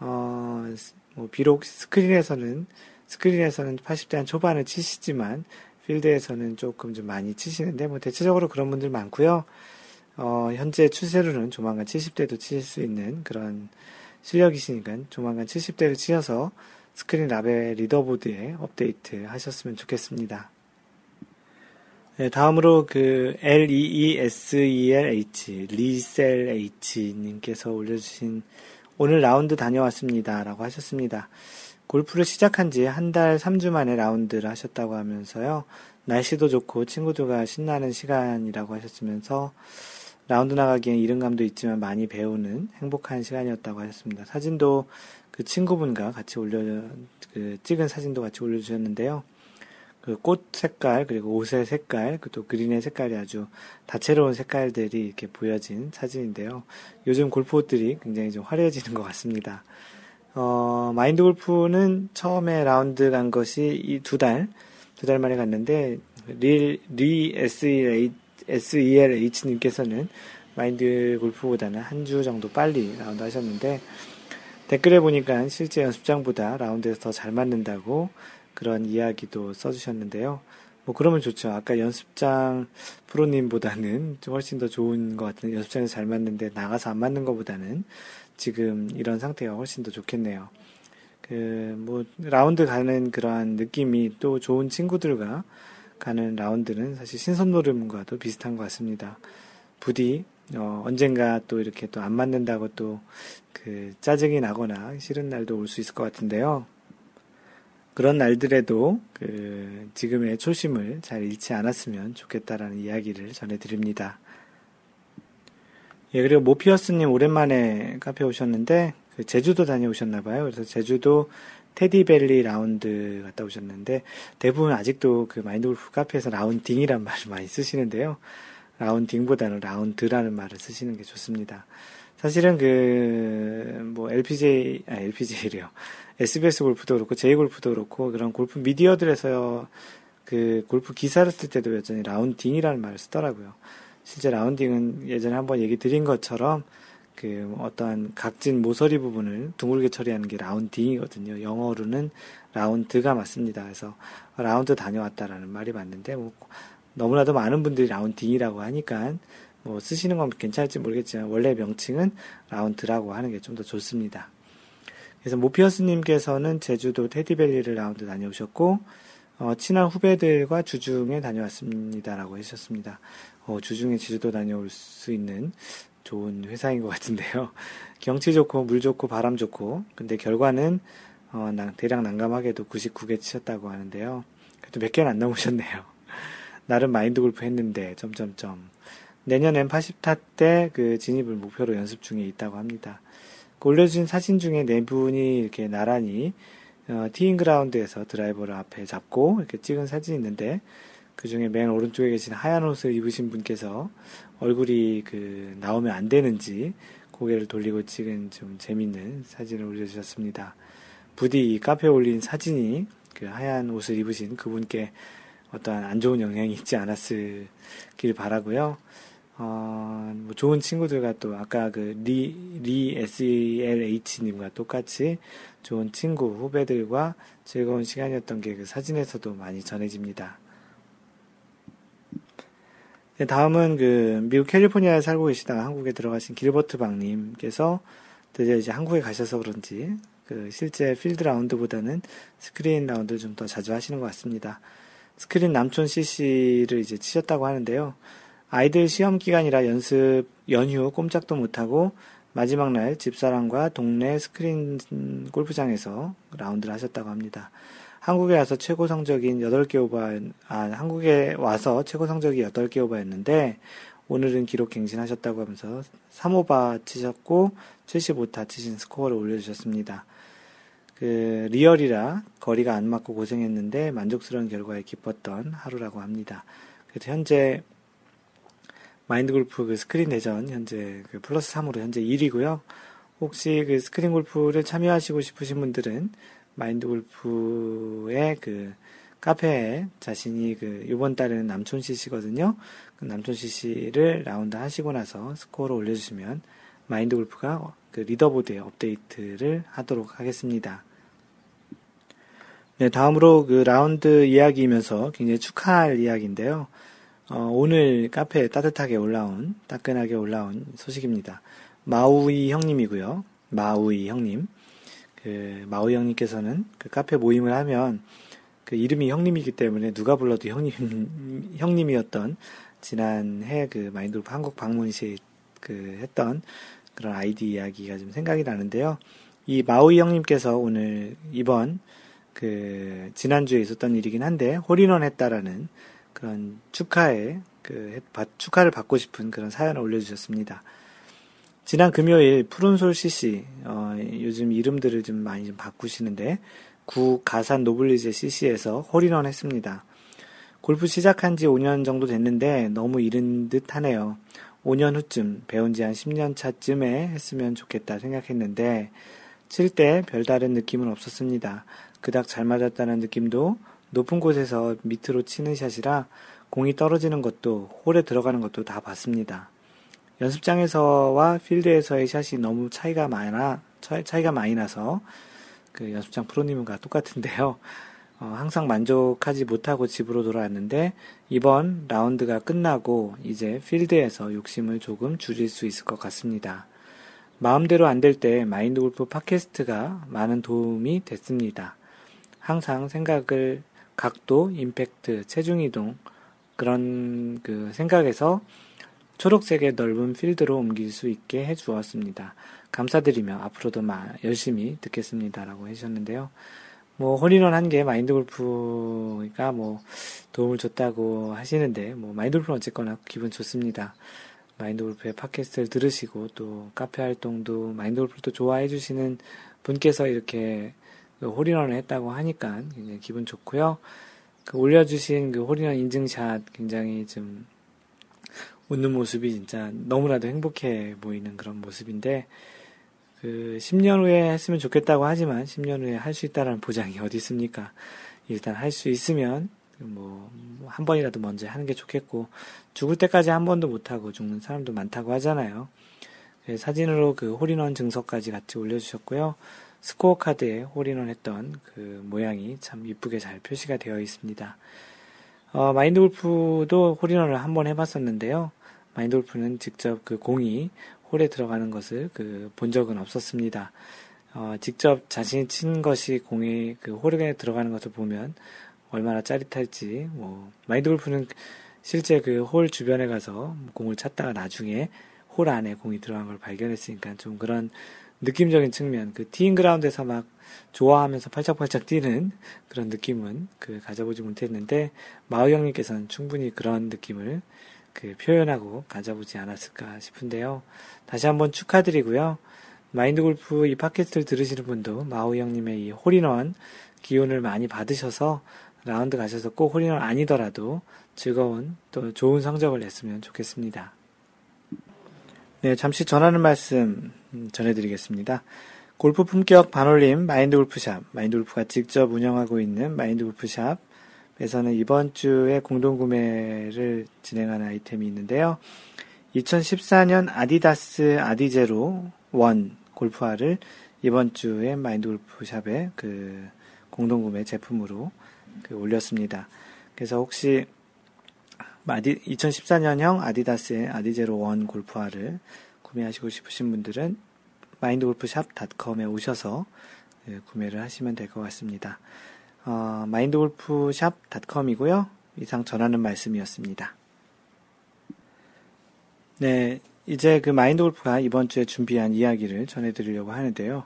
어, 뭐 비록 스크린에서는 스크린에서는 80대 한 초반을 치시지만 필드에서는 조금 좀 많이 치시는데 뭐 대체적으로 그런 분들 많고요. 어, 현재 추세로는 조만간 70대도 치실 수 있는 그런 실력이시니까 조만간 70대를 치셔서 스크린 라베 리더보드에 업데이트 하셨으면 좋겠습니다. 네, 다음으로 그 L-E-E-S-E-L-H, 리셀 H님께서 올려주신 오늘 라운드 다녀왔습니다. 라고 하셨습니다. 골프를 시작한 지 한 달 3주 만에 라운드를 하셨다고 하면서요. 날씨도 좋고 친구들과 신나는 시간이라고 하셨으면서 라운드 나가기엔 이른감도 있지만 많이 배우는 행복한 시간이었다고 하셨습니다. 사진도 그 친구분과 같이 올려, 그 찍은 사진도 같이 올려주셨는데요. 그 꽃 색깔, 그리고 옷의 색깔, 또 그린의 색깔이 아주 다채로운 색깔들이 이렇게 보여진 사진인데요. 요즘 골프 옷들이 굉장히 좀 화려해지는 것 같습니다. 어, 마인드 골프는 처음에 라운드 간 것이 이 두 달, 두 달 만에 갔는데, 리, 리 SELH님께서는 마인드 골프보다는 한 주 정도 빨리 라운드 하셨는데, 댓글에 보니까 실제 연습장보다 라운드에서 더 잘 맞는다고 그런 이야기도 써주셨는데요. 뭐 그러면 좋죠. 아까 연습장 프로님보다는 좀 훨씬 더 좋은 것 같은 연습장에서 잘 맞는데 나가서 안 맞는 것보다는 지금 이런 상태가 훨씬 더 좋겠네요. 그, 뭐, 라운드 가는 그러한 느낌이 또 좋은 친구들과 가는 라운드는 사실 신선노름과도 비슷한 것 같습니다. 부디, 어, 언젠가 또 이렇게 또 안 맞는다고 또 그 짜증이 나거나 싫은 날도 올 수 있을 것 같은데요. 그런 날들에도 그 지금의 초심을 잘 잃지 않았으면 좋겠다라는 이야기를 전해드립니다. 예, 그리고 모피어스님 오랜만에 카페 오셨는데, 그 제주도 다녀오셨나봐요. 그래서 제주도 테디밸리 라운드 갔다 오셨는데, 대부분 아직도 그 마인드 골프 카페에서 라운딩이란 말을 많이 쓰시는데요. 라운딩보다는 라운드라는 말을 쓰시는 게 좋습니다. 사실은 그, 뭐, LPJ, 아, LPJ래요. SBS 골프도 그렇고, J골프도 그렇고, 그런 골프 미디어들에서 그 골프 기사를 쓸 때도 여전히 라운딩이라는 말을 쓰더라고요. 실제 라운딩은 예전에 한번 얘기 드린 것처럼 그 어떠한 각진 모서리 부분을 둥글게 처리하는 게 라운딩이거든요. 영어로는 라운드가 맞습니다. 그래서 라운드 다녀왔다라는 말이 맞는데 뭐 너무나도 많은 분들이 라운딩이라고 하니까 뭐 쓰시는 건 괜찮을지 모르겠지만 원래 명칭은 라운드라고 하는 게 좀 더 좋습니다. 그래서 모피어스님께서는 제주도 테디밸리를 라운드 다녀오셨고 어, 친한 후배들과 주중에 다녀왔습니다라고 하셨습니다. 어, 주중에 제주도 다녀올 수 있는 좋은 회사인 것 같은데요. 경치 좋고 물 좋고 바람 좋고 근데 결과는 어, 대략 난감하게도 99개 치셨다고 하는데요. 그래도 몇 개는 안 넘으셨네요. 나름 마인드 골프 했는데 점점점 내년엔 80타 때 그 진입을 목표로 연습 중에 있다고 합니다. 그 올려주신 사진 중에 네 분이 이렇게 나란히 어, 티잉 그라운드에서 드라이버를 앞에 잡고 이렇게 찍은 사진이 있는데 그 중에 맨 오른쪽에 계신 하얀 옷을 입으신 분께서 얼굴이 그 나오면 안 되는지 고개를 돌리고 찍은 좀 재밌는 사진을 올려주셨습니다. 부디 이 카페에 올린 사진이 그 하얀 옷을 입으신 그분께 어떠한 안 좋은 영향이 있지 않았을길 바라고요. 어, 뭐 좋은 친구들과 또 아까 그 리, 리 SELH님과 똑같이 좋은 친구, 후배들과 즐거운 시간이었던 게 그 사진에서도 많이 전해집니다. 네, 다음은 그 미국 캘리포니아에 살고 계시다가 한국에 들어가신 길버트 박님께서 드디어 이제 한국에 가셔서 그런지 그 실제 필드 라운드보다는 스크린 라운드를 좀 더 자주 하시는 것 같습니다. 스크린 남촌 CC를 이제 치셨다고 하는데요. 아이들 시험 기간이라 연습 연휴 꼼짝도 못하고 마지막 날 집사람과 동네 스크린 골프장에서 라운드를 하셨다고 합니다. 한국에 와서 최고 성적인 8개 오버, 아, 한국에 와서 최고 성적이 8개 오버였는데, 오늘은 기록 갱신하셨다고 하면서 3오바 치셨고, 75타 치신 스코어를 올려주셨습니다. 그, 리얼이라 거리가 안 맞고 고생했는데, 만족스러운 결과에 기뻤던 하루라고 합니다. 그래서 현재, 마인드 골프 그 스크린 대전, 현재 그 플러스 3으로 현재 1위고요. 혹시 그 스크린 골프를 참여하시고 싶으신 분들은, 마인드 골프의 그 카페에 자신이 그 이번 달에는 남촌 CC거든요. 그 남촌 CC를 라운드 하시고 나서 스코어를 올려주시면 마인드 골프가 그 리더보드에 업데이트를 하도록 하겠습니다. 네, 다음으로 그 라운드 이야기이면서 굉장히 축하할 이야기인데요. 어, 오늘 카페에 따뜻하게 올라온, 따끈하게 올라온 소식입니다. 마우이 형님이고요. 마우이 형님. 그 마우 형님께서는 그 카페 모임을 하면 그 이름이 형님이기 때문에 누가 불러도 형님 형님이었던 지난해 그 마인드골프 한국 방문 시 그 했던 그런 아이디 이야기가 좀 생각이 나는데요. 이 마우이 형님께서 오늘 이번 그 지난주에 있었던 일이긴 한데 홀인원 했다라는 그런 축하에 그 축하를 받고 싶은 그런 사연을 올려주셨습니다. 지난 금요일 푸른솔 CC 어, 요즘 이름들을 좀 많이 좀 바꾸시는데 구 가산 노블리제 CC에서 홀인원 했습니다. 골프 시작한 지 5년 정도 됐는데 너무 이른 듯 하네요. 5년 후쯤 배운 지 한 10년 차쯤에 했으면 좋겠다 생각했는데 칠 때 별다른 느낌은 없었습니다. 그닥 잘 맞았다는 느낌도 높은 곳에서 밑으로 치는 샷이라 공이 떨어지는 것도 홀에 들어가는 것도 다 봤습니다. 연습장에서와 필드에서의 샷이 너무 차이가 많아, 차 이가 많이 나서 그 연습장 프로님과 똑같은데요. 어, 항상 만족하지 못하고 집으로 돌아왔는데 이번 라운드가 끝나고 이제 필드에서 욕심을 조금 줄일 수 있을 것 같습니다. 마음대로 안 될 때 마인드 골프 팟캐스트가 많은 도움이 됐습니다. 항상 생각을 각도, 임팩트, 체중 이동 그런 그 생각에서 초록색의 넓은 필드로 옮길 수 있게 해 주었습니다. 감사드리며 앞으로도 열심히 듣겠습니다라고 해주셨는데요. 뭐 홀인원 한게 마인드 골프가 뭐 도움을 줬다고 하시는데 뭐 마인드 골프는 어쨌거나 기분 좋습니다. 마인드 골프의 팟캐스트를 들으시고 또 카페 활동도 마인드 골프를 또 좋아해 주시는 분께서 이렇게 그 홀인원을 했다고 하니까 굉장히 기분 좋고요. 그 올려주신 그 홀인원 인증샷 굉장히 좀 웃는 모습이 진짜 너무나도 행복해 보이는 그런 모습인데, 그, 10년 후에 했으면 좋겠다고 하지만, 10년 후에 할 수 있다는 보장이 어디 있습니까? 일단 할 수 있으면, 뭐, 한 번이라도 먼저 하는 게 좋겠고, 죽을 때까지 한 번도 못 하고 죽는 사람도 많다고 하잖아요. 그 사진으로 그 홀인원 증서까지 같이 올려주셨고요. 스코어 카드에 홀인원 했던 그 모양이 참 이쁘게 잘 표시가 되어 있습니다. 어, 마인드 골프도 홀인원을 한번 해봤었는데요. 마인드 골프는 직접 그 공이 홀에 들어가는 것을 그 본 적은 없었습니다. 어, 직접 자신이 친 것이 공이 그 홀에 들어가는 것을 보면 얼마나 짜릿할지, 뭐, 마인드 골프는 실제 그 홀 주변에 가서 공을 찾다가 나중에 홀 안에 공이 들어간 걸 발견했으니까 좀 그런 느낌적인 측면, 그 티잉 그라운드에서 막 좋아하면서 팔짝팔짝 뛰는 그런 느낌은 그 가져보지 못했는데 마우 형님께서는 충분히 그런 느낌을 그 표현하고 가져보지 않았을까 싶은데요. 다시 한번 축하드리고요. 마인드 골프 이 팟캐스트를 들으시는 분도 마우 형님의 이 홀인원 기운을 많이 받으셔서 라운드 가셔서 꼭 홀인원 아니더라도 즐거운 또 좋은 성적을 냈으면 좋겠습니다. 네, 잠시 전하는 말씀 전해드리겠습니다. 골프 품격 반올림 마인드 골프샵, 마인드 골프가 직접 운영하고 있는 마인드 골프샵에서는 이번 주에 공동 구매를 진행하는 아이템이 있는데요. 2014년 아디다스 아디제로 원 골프화를 이번 주에 마인드 골프샵에 그 공동 구매 제품으로 그 올렸습니다. 그래서 혹시 2014년형 아디다스의 아디제로 원 골프화를 구매하시고 싶으신 분들은 마인드골프샵닷컴에 오셔서 예, 구매를 하시면 될 것 같습니다. 어, 마인드골프샵닷컴이고요. 이상 전하는 말씀이었습니다. 네, 이제 그 마인드골프가 이번 주에 준비한 이야기를 전해드리려고 하는데요.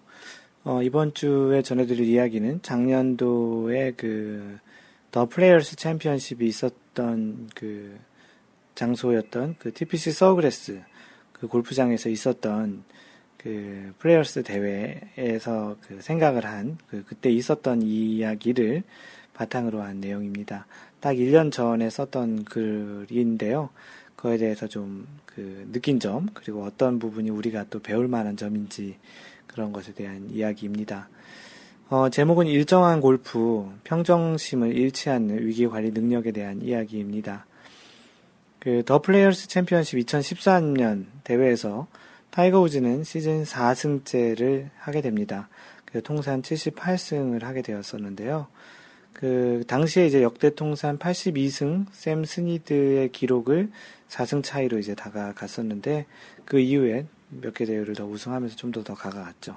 어, 이번 주에 전해드릴 이야기는 작년도에 그, 더 플레이어스 챔피언십이 있었던 그 장소였던 그 TPC 서그레스 그 골프장에서 있었던 그 플레이어스 대회에서 그 생각을 한 그 그때 있었던 이야기를 바탕으로 한 내용입니다. 딱 1년 전에 썼던 글인데요. 그거에 대해서 좀 그 느낀 점, 그리고 어떤 부분이 우리가 또 배울 만한 점인지 그런 것에 대한 이야기입니다. 어, 제목은 일정한 골프, 평정심을 잃지 않는 위기 관리 능력에 대한 이야기입니다. 그, 더 플레이어스 챔피언십 2013년 대회에서 타이거 우즈는 시즌 4승째를 하게 됩니다. 그 통산 78승을 하게 되었었는데요. 그 당시에 이제 역대 통산 82승 샘 스니드의 기록을 4승 차이로 이제 다가갔었는데 그 이후에 몇 개 대회를 더 우승하면서 좀 더 더 가가갔죠.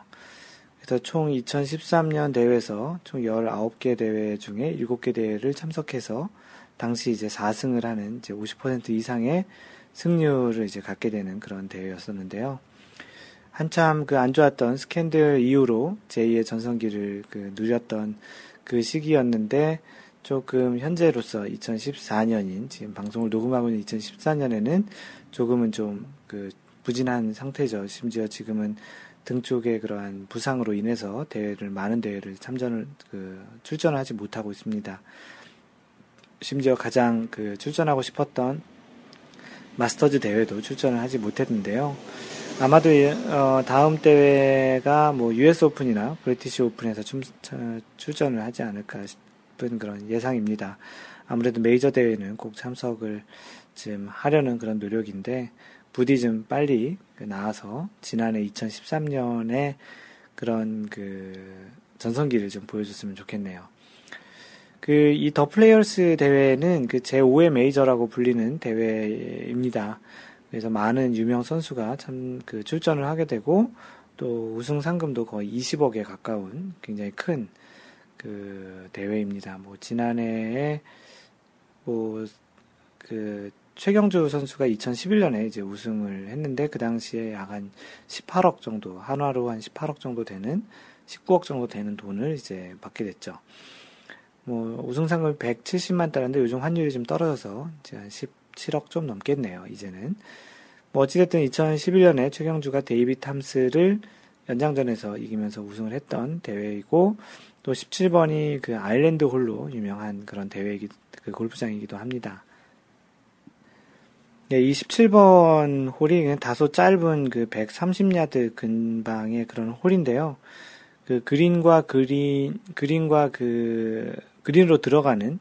그래서 총 2013년 대회에서 총 19개 대회 중에 7개 대회를 참석해서 당시 이제 4승을 하는 이제 50% 이상의 승률을 이제 갖게 되는 그런 대회였었는데요. 한참 그 안 좋았던 스캔들 이후로 제2의 전성기를 그 누렸던 그 시기였는데 조금 현재로서 2014년인 지금 방송을 녹음하고 있는 2014년에는 조금은 좀 그 부진한 상태죠. 심지어 지금은 등 쪽에 그러한 부상으로 인해서 대회를 많은 대회를 참전을 그 출전을 하지 못하고 있습니다. 심지어 가장 그 출전하고 싶었던 마스터즈 대회도 출전을 하지 못했는데요. 아마도 어, 다음 대회가 뭐 US 오픈이나 브리티시 오픈에서 춤, 출전을 하지 않을까 싶은 그런 예상입니다. 아무래도 메이저 대회는 꼭 참석을 지금 하려는 그런 노력인데 부디 좀 빨리 그 나와서 지난해 2013년에 그런 그 전성기를 좀 보여줬으면 좋겠네요. 그 이 더 플레이어스 대회는 그 제5의 메이저라고 불리는 대회입니다. 그래서 많은 유명 선수가 참 그 출전을 하게 되고 또 우승 상금도 거의 20억에 가까운 굉장히 큰 그 대회입니다. 뭐 지난해에 뭐그 최경주 선수가 2011년에 이제 우승을 했는데 그 당시에 약 한 18억 정도 한화로 한 18억 정도 되는 19억 정도 되는 돈을 이제 받게 됐죠. 뭐 우승 상금 170만 달러인데 요즘 환율이 좀 떨어져서 이제 한 17억 좀 넘겠네요, 이제는. 뭐 어찌됐든 2011년에 최경주가 데이빗 탐스를 연장전에서 이기면서 우승을 했던 대회이고, 또 17번이 그 아일랜드 홀로 유명한 그런 대회이기, 그 골프장이기도 합니다. 네, 이 17번 홀이 다소 짧은 그 130야드 근방의 그런 홀인데요. 그 그린과 그린, 그린과 그, 그린으로 들어가는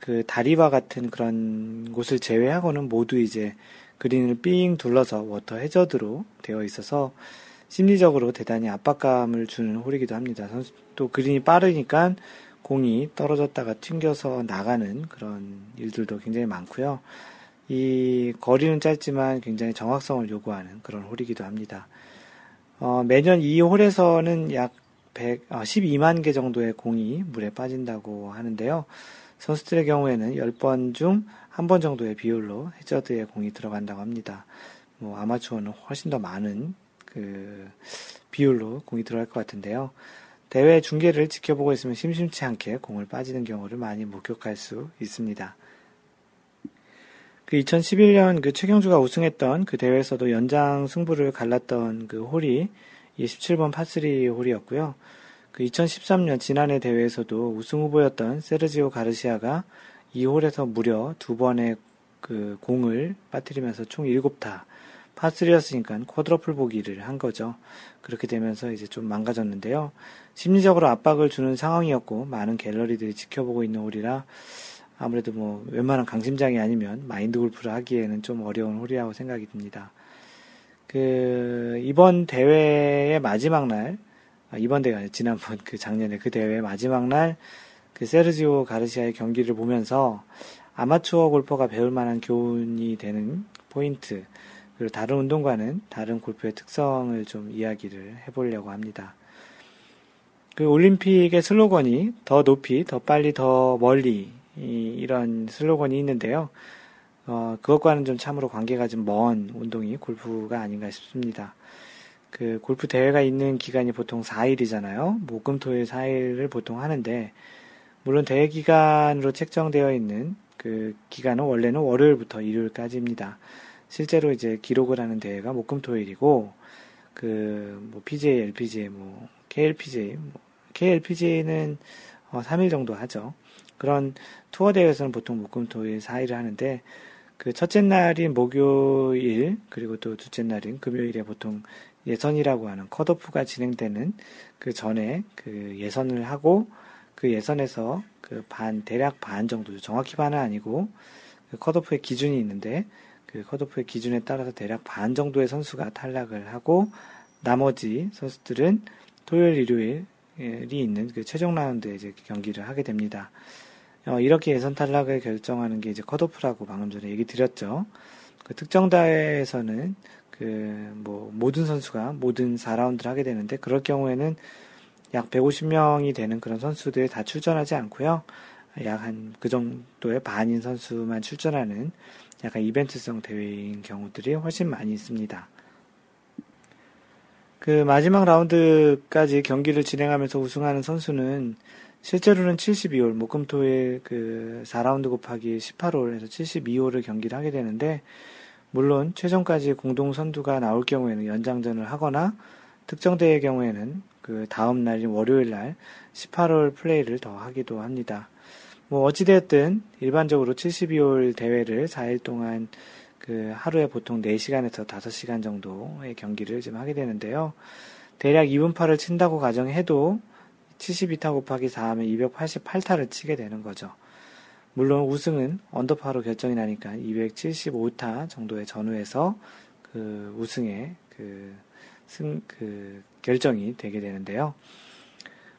그 다리와 같은 그런 곳을 제외하고는 모두 이제 그린을 삥 둘러서 워터 해저드로 되어 있어서 심리적으로 대단히 압박감을 주는 홀이기도 합니다. 선수 또 그린이 빠르니까 공이 떨어졌다가 튕겨서 나가는 그런 일들도 굉장히 많고요. 이 거리는 짧지만 굉장히 정확성을 요구하는 그런 홀이기도 합니다. 어, 매년 이 홀에서는 약 100, 어, 12만 개 정도의 공이 물에 빠진다고 하는데요. 선수들의 경우에는 10번 중 한 번 정도의 비율로 해저드에 공이 들어간다고 합니다. 뭐 아마추어는 훨씬 더 많은 그 비율로 공이 들어갈 것 같은데요. 대회 중계를 지켜보고 있으면 심심치 않게 공을 빠지는 경우를 많이 목격할 수 있습니다. 그 2011년 그 최경주가 우승했던 그 대회에서도 연장 승부를 갈랐던 그 홀이 27번 파3 홀이었고요. 그 2013년 지난해 대회에서도 우승 후보였던 세르지오 가르시아가 이 홀에서 무려 두 번의 그 공을 빠뜨리면서 총 7타 파3였으니까 쿼드러플 보기를 한 거죠. 그렇게 되면서 이제 좀 망가졌는데요. 심리적으로 압박을 주는 상황이었고 많은 갤러리들이 지켜보고 있는 홀이라 아무래도 뭐 웬만한 강심장이 아니면 마인드 골프를 하기에는 좀 어려운 홀이라고 생각이 듭니다. 그 이번 대회의 마지막 날 아, 이번 대회가 아니라 지난번 그 작년에 그 대회 마지막 날 그 세르지오 가르시아의 경기를 보면서 아마추어 골퍼가 배울 만한 교훈이 되는 포인트 그리고 다른 운동과는 다른 골프의 특성을 좀 이야기를 해보려고 합니다. 그 올림픽의 슬로건이 더 높이, 더 빨리, 더 멀리 이, 런 슬로건이 있는데요. 어, 그것과는 좀 참으로 관계가 좀 먼 운동이 골프가 아닌가 싶습니다. 그 골프 대회가 있는 기간이 보통 4일이잖아요. 목금토일 4일을 보통 하는데 물론 대회 기간으로 책정되어 있는 그 기간은 원래는 월요일부터 일요일까지입니다. 실제로 이제 기록을 하는 대회가 목금토일이고 그뭐 PGA, LPGA, 뭐 KLPGA, 뭐 KLPGA는 어 3일 정도 하죠. 그런 투어 대회에서는 보통 목금 토일 4일을 하는데 그 첫째 날인 목요일 그리고 또 둘째 날인 금요일에 보통 예선이라고 하는 컷오프가 진행되는 그 전에 그 예선을 하고 그 예선에서 그 반 대략 반 정도 정확히 반은 아니고 그 컷오프의 기준이 있는데 그 컷오프의 기준에 따라서 대략 반 정도의 선수가 탈락을 하고 나머지 선수들은 토요일, 일요일이 있는 그 최종 라운드에 이제 경기를 하게 됩니다. 어, 이렇게 예선 탈락을 결정하는 게 이제 컷오프라고 방금 전에 얘기 드렸죠. 그 특정 대회에서는 그 뭐 모든 선수가 모든 4라운드를 하게 되는데 그럴 경우에는 약 150명이 되는 그런 선수들이 다 출전하지 않고요. 약 한 그 정도의 반인 선수만 출전하는 약간 이벤트성 대회인 경우들이 훨씬 많이 있습니다. 그 마지막 라운드까지 경기를 진행하면서 우승하는 선수는 실제로는 72홀, 목금토일 그 4라운드 곱하기 18홀에서 72홀을 경기를 하게 되는데, 물론 최종까지 공동 선두가 나올 경우에는 연장전을 하거나 특정 대회의 경우에는 그 다음 날인 월요일 날 18홀 플레이를 더 하기도 합니다. 뭐 어찌되었든 일반적으로 72홀 대회를 4일 동안 그 하루에 보통 4시간에서 5시간 정도의 경기를 좀 하게 되는데요. 대략 2분파를 친다고 가정해도 72타 곱하기 4하면 288타를 치게 되는 거죠. 물론 우승은 언더파로 결정이 나니까 275타 정도의 전후에서 그 우승의 그 승, 그 결정이 되게 되는데요.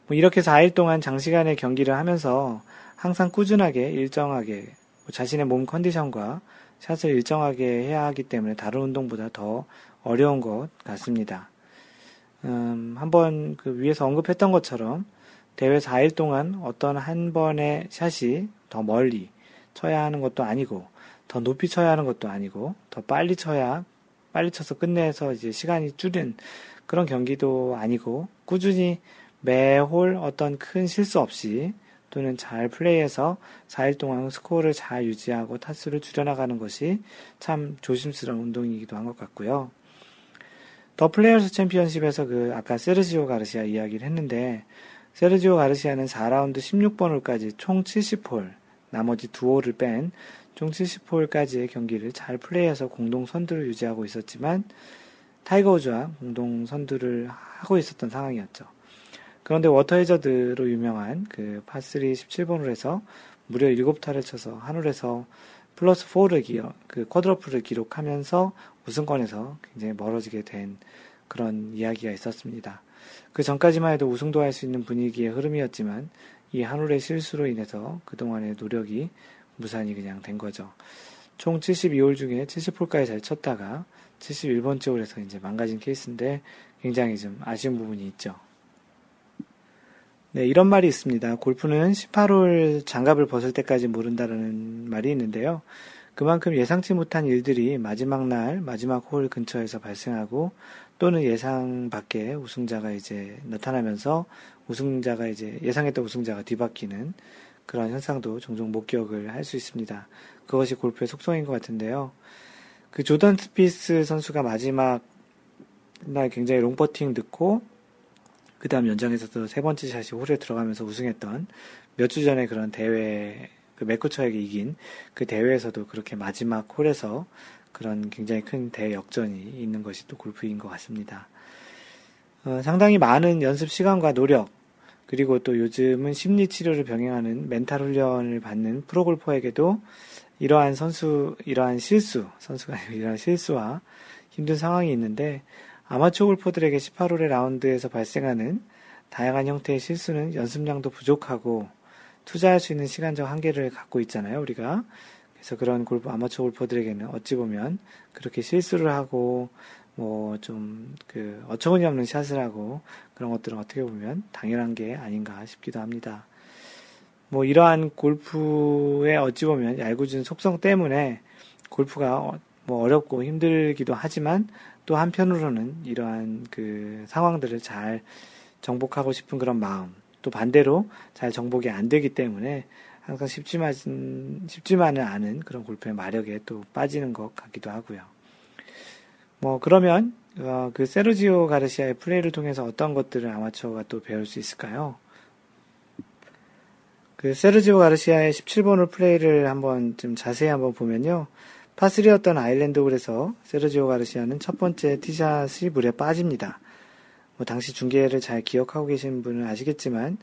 뭐 이렇게 4일 동안 장시간의 경기를 하면서 항상 꾸준하게 일정하게 뭐 자신의 몸 컨디션과 샷을 일정하게 해야 하기 때문에 다른 운동보다 더 어려운 것 같습니다. 음, 한번 그 위에서 언급했던 것처럼 대회 4일 동안 어떤 한 번의 샷이 더 멀리 쳐야 하는 것도 아니고 더 높이 쳐야 하는 것도 아니고 더 빨리 쳐야 빨리 쳐서 끝내서 이제 시간이 줄은 그런 경기도 아니고 꾸준히 매 홀 어떤 큰 실수 없이 또는 잘 플레이해서 4일 동안 스코어를 잘 유지하고 타수를 줄여나가는 것이 참 조심스러운 운동이기도 한 것 같고요. 더 플레이어스 챔피언십에서 그 아까 세르지오 가르시아 이야기를 했는데 세르지오 가르시아는 4라운드 16번 홀까지 총 70홀, 나머지 두 홀을 뺀 총 70홀까지의 경기를 잘 플레이해서 공동 선두를 유지하고 있었지만 타이거 우즈와 공동 선두를 하고 있었던 상황이었죠. 그런데 워터 해저드로 유명한 그 파3 17번 홀에서 무려 7타를 쳐서 한 홀에서 플러스 4를 기어, 그 쿼드러플을 기록하면서 우승권에서 굉장히 멀어지게 된 그런 이야기가 있었습니다. 그 전까지만 해도 우승도 할 수 있는 분위기의 흐름이었지만 이 한 홀의 실수로 인해서 그동안의 노력이 무산이 그냥 된 거죠. 총 72홀 중에 70홀까지 잘 쳤다가 71번째 홀에서 이제 망가진 케이스인데 굉장히 좀 아쉬운 부분이 있죠. 네, 이런 말이 있습니다. 골프는 18홀 장갑을 벗을 때까지 모른다라는 말이 있는데요. 그만큼 예상치 못한 일들이 마지막 날, 마지막 홀 근처에서 발생하고 또는 예상 밖에 우승자가 이제 나타나면서 우승자가 이제 예상했던 우승자가 뒤바뀌는 그런 현상도 종종 목격을 할 수 있습니다. 그것이 골프의 속성인 것 같은데요. 그 조던 스피스 선수가 마지막 날 굉장히 롱퍼팅 넣고 그 다음 연장에서도 세 번째 샷이 홀에 들어가면서 우승했던 몇 주 전에 그런 대회 그 맷 쿠처에게 이긴 그 대회에서도 그렇게 마지막 홀에서 그런 굉장히 큰 대역전이 있는 것이 또 골프인 것 같습니다. 어, 상당히 많은 연습 시간과 노력, 그리고 또 요즘은 심리 치료를 병행하는 멘탈 훈련을 받는 프로골퍼에게도 이러한 선수, 이러한 실수, 선수가 아니고 이러한 실수와 힘든 상황이 있는데 아마추어 골퍼들에게 18홀의 라운드에서 발생하는 다양한 형태의 실수는 연습량도 부족하고 투자할 수 있는 시간적 한계를 갖고 있잖아요, 우리가. 그래서 그런 골프, 아마추어 골퍼들에게는 어찌 보면 그렇게 실수를 하고 뭐 좀 그 어처구니 없는 샷을 하고 그런 것들은 어떻게 보면 당연한 게 아닌가 싶기도 합니다. 뭐 이러한 골프의 어찌 보면 얄궂은 속성 때문에 골프가 어, 뭐 어렵고 힘들기도 하지만 또 한편으로는 이러한 그 상황들을 잘 정복하고 싶은 그런 마음 또 반대로 잘 정복이 안 되기 때문에 항상 쉽지만, 쉽지만은 않은 그런 골프의 마력에 또 빠지는 것 같기도 하고요. 뭐, 그러면, 어, 그 세르지오 가르시아의 플레이를 통해서 어떤 것들을 아마추어가 또 배울 수 있을까요? 그 세르지오 가르시아의 17번을 플레이를 한번 좀 자세히 한번 보면요. 파3였던 아일랜드 홀에서 세르지오 가르시아는 첫 번째 티샷이 물에 빠집니다. 뭐 당시 중계를 잘 기억하고 계신 분은 아시겠지만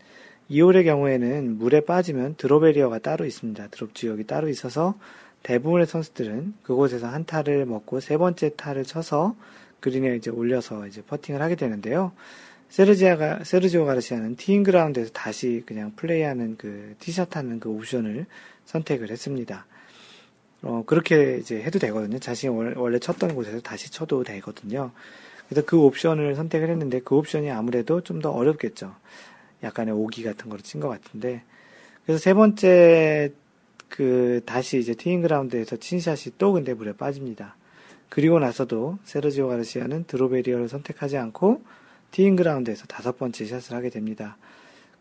2홀의 경우에는 물에 빠지면 드롭에리어가 따로 있습니다. 드롭 지역이 따로 있어서 대부분의 선수들은 그곳에서 한 타를 먹고 세 번째 타를 쳐서 그린에 이제 올려서 이제 퍼팅을 하게 되는데요. 세르지아가, 세르지오 가르시아는 티잉 그라운드에서 다시 그냥 플레이하는 그 티샷 하는 그 옵션을 선택을 했습니다. 어, 그렇게 이제 해도 되거든요. 자신이 원래 쳤던 곳에서 다시 쳐도 되거든요. 그래서 그 옵션을 선택을 했는데 그 옵션이 아무래도 좀 더 어렵겠죠. 약간의 오기 같은 거를 친 것 같은데. 그래서 세 번째 그 다시 이제 티잉 그라운드에서 친 샷이 또 근데 물에 빠집니다. 그리고 나서도 세르지오 가르시아는 drop area를 선택하지 않고 티잉 그라운드에서 다섯 번째 샷을 하게 됩니다.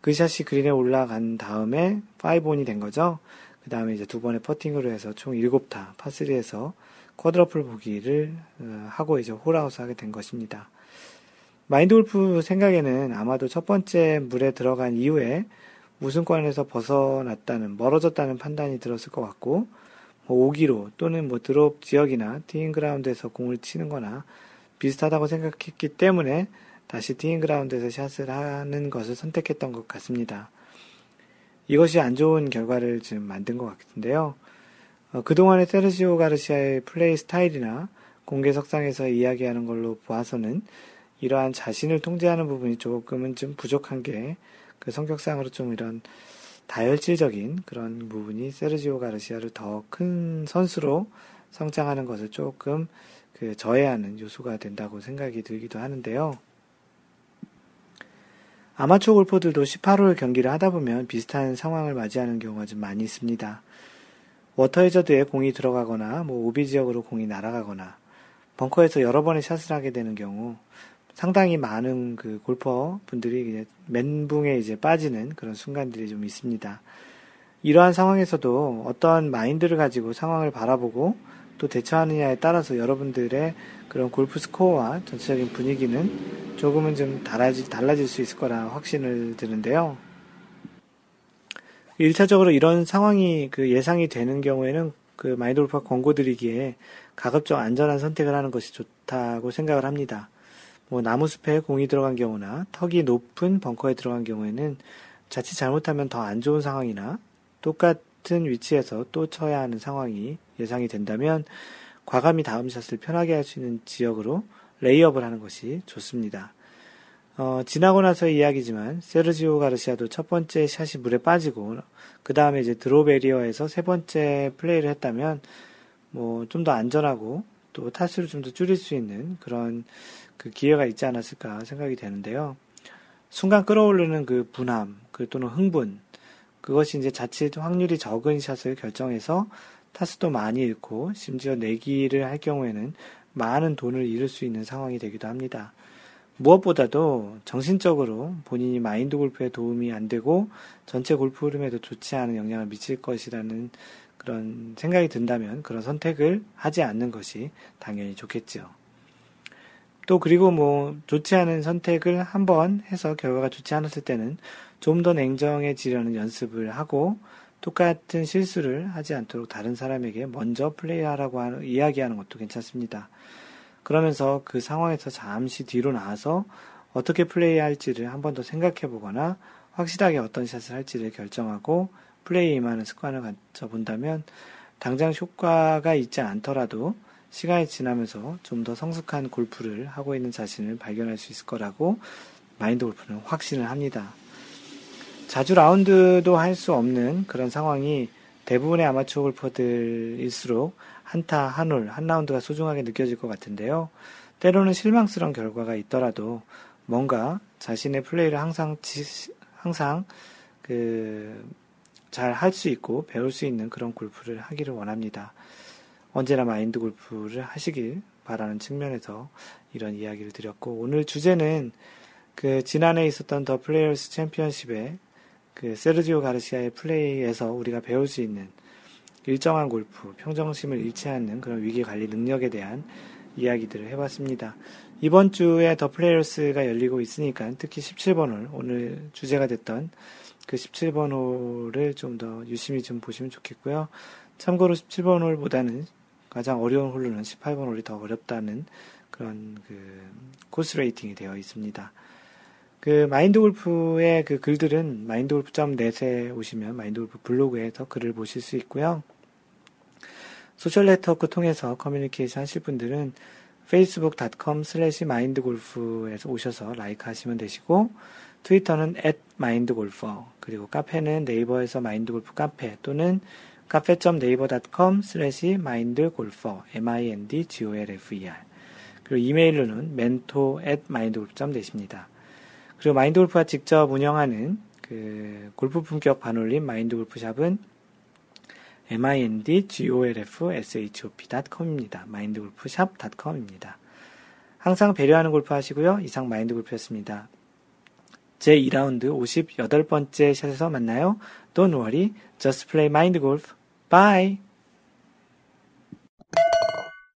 그 샷이 그린에 올라간 다음에 5온이 된 거죠. 그 다음에 이제 두 번의 퍼팅으로 해서 총 7타 파3에서 quadruple 보기를 어, 하고 이제 홀아웃 하게 된 것입니다. 마인드 골프 생각에는 아마도 첫 번째 물에 들어간 이후에 우승권에서 벗어났다는, 멀어졌다는 판단이 들었을 것 같고, 뭐 5기로 또는 뭐 드롭 지역이나 티잉 그라운드에서 공을 치는 거나 비슷하다고 생각했기 때문에 다시 티잉 그라운드에서 샷을 하는 것을 선택했던 것 같습니다. 이것이 안 좋은 결과를 지금 만든 것 같은데요. 어, 그동안의 세르시오 가르시아의 플레이 스타일이나 공개 석상에서 이야기하는 걸로 보아서는 이러한 자신을 통제하는 부분이 조금은 좀 부족한 게 그 성격상으로 좀 이런 다혈질적인 그런 부분이 세르지오 가르시아를 더 큰 선수로 성장하는 것을 조금 그 저해하는 요소가 된다고 생각이 들기도 하는데요. 아마추어 골퍼들도 18홀 경기를 하다 보면 비슷한 상황을 맞이하는 경우가 좀 많이 있습니다. 워터 해저드에 공이 들어가거나 뭐 오비 지역으로 공이 날아가거나 벙커에서 여러 번의 샷을 하게 되는 경우 상당히 많은 그 골퍼 분들이 이제 멘붕에 이제 빠지는 그런 순간들이 좀 있습니다. 이러한 상황에서도 어떠한 마인드를 가지고 상황을 바라보고 또 대처하느냐에 따라서 여러분들의 그런 골프 스코어와 전체적인 분위기는 조금은 좀 달라질 수 있을 거라 확신을 드는데요. 1차적으로 이런 상황이 그 예상이 되는 경우에는 그 마인드 골프가 권고 드리기에 가급적 안전한 선택을 하는 것이 좋다고 생각을 합니다. 뭐 나무숲에 공이 들어간 경우나 턱이 높은 벙커에 들어간 경우에는 자칫 잘못하면 더 안 좋은 상황이나 똑같은 위치에서 또 쳐야 하는 상황이 예상이 된다면 과감히 다음 샷을 편하게 할 수 있는 지역으로 레이업을 하는 것이 좋습니다. 어, 지나고 나서 이야기지만 세르지오 가르시아도 첫 번째 샷이 물에 빠지고 그 다음에 이제 드로베리어에서 세 번째 플레이를 했다면 뭐 좀 더 안전하고 또 타수를 좀 더 줄일 수 있는 그런 그 기회가 있지 않았을까 생각이 되는데요. 순간 끌어오르는 그 분함, 그 또는 흥분, 그것이 이제 자칫 확률이 적은 샷을 결정해서 타수도 많이 잃고 심지어 내기를 할 경우에는 많은 돈을 잃을 수 있는 상황이 되기도 합니다. 무엇보다도 정신적으로 본인이 마인드 골프에 도움이 안 되고 전체 골프 흐름에도 좋지 않은 영향을 미칠 것이라는 그런 생각이 든다면 그런 선택을 하지 않는 것이 당연히 좋겠죠. 또 그리고 뭐 좋지 않은 선택을 한번 해서 결과가 좋지 않았을 때는 좀 더 냉정해지려는 연습을 하고 똑같은 실수를 하지 않도록 다른 사람에게 먼저 플레이하라고 하는, 이야기하는 것도 괜찮습니다. 그러면서 그 상황에서 잠시 뒤로 나와서 어떻게 플레이할지를 한 번 더 생각해 보거나 확실하게 어떤 샷을 할지를 결정하고 플레이에 임하는 습관을 가져본다면 당장 효과가 있지 않더라도 시간이 지나면서 좀 더 성숙한 골프를 하고 있는 자신을 발견할 수 있을 거라고 마인드 골프는 확신을 합니다. 자주 라운드도 할 수 없는 그런 상황이 대부분의 아마추어 골퍼들일수록 한타, 한 홀, 한 라운드가 소중하게 느껴질 것 같은데요. 때로는 실망스러운 결과가 있더라도 뭔가 자신의 플레이를 항상, 항상 그, 잘 할 수 있고 배울 수 있는 그런 골프를 하기를 원합니다. 언제나 마인드 골프를 하시길 바라는 측면에서 이런 이야기를 드렸고, 오늘 주제는 그 지난해 있었던 더 플레이어스 챔피언십의 그 세르지오 가르시아의 플레이에서 우리가 배울 수 있는 일정한 골프, 평정심을 잃지 않는 그런 위기 관리 능력에 대한 이야기들을 해봤습니다. 이번 주에 더 플레이어스가 열리고 있으니까 특히 17번 홀, 오늘 주제가 됐던 그 17번 홀을 좀 더 유심히 좀 보시면 좋겠고요. 참고로 17번 홀보다는 가장 어려운 홀로는 18번 홀이 더 어렵다는 그런 그 코스 레이팅이 되어 있습니다. 그 마인드 골프의 그 글들은 마인드 골프.net에 오시면 마인드 골프 블로그에 더 글을 보실 수 있고요. 소셜 네트워크 통해서 커뮤니케이션 하실 분들은 facebook.com slash mindgolf에서 오셔서 like 하시면 되시고 트위터는 at mindgolfer 그리고 카페는 네이버에서 마인드골프 카페 또는 cafe.naver.com slash mindgolfer m-i-n-d-g-o-l-f-e-r 그리고 이메일로는 mentor at mindgolf.net입니다. 그리고 마인드 골프가 직접 운영하는 그 골프 품격 반올림 마인드 골프샵은 mindgolfshop.com입니다. mindgolfshop.com입니다. 항상 배려하는 골프 하시고요. 이상 마인드 골프였습니다. 제 2라운드 58번째 샷에서 만나요. Don't worry, just play mind golf. Bye!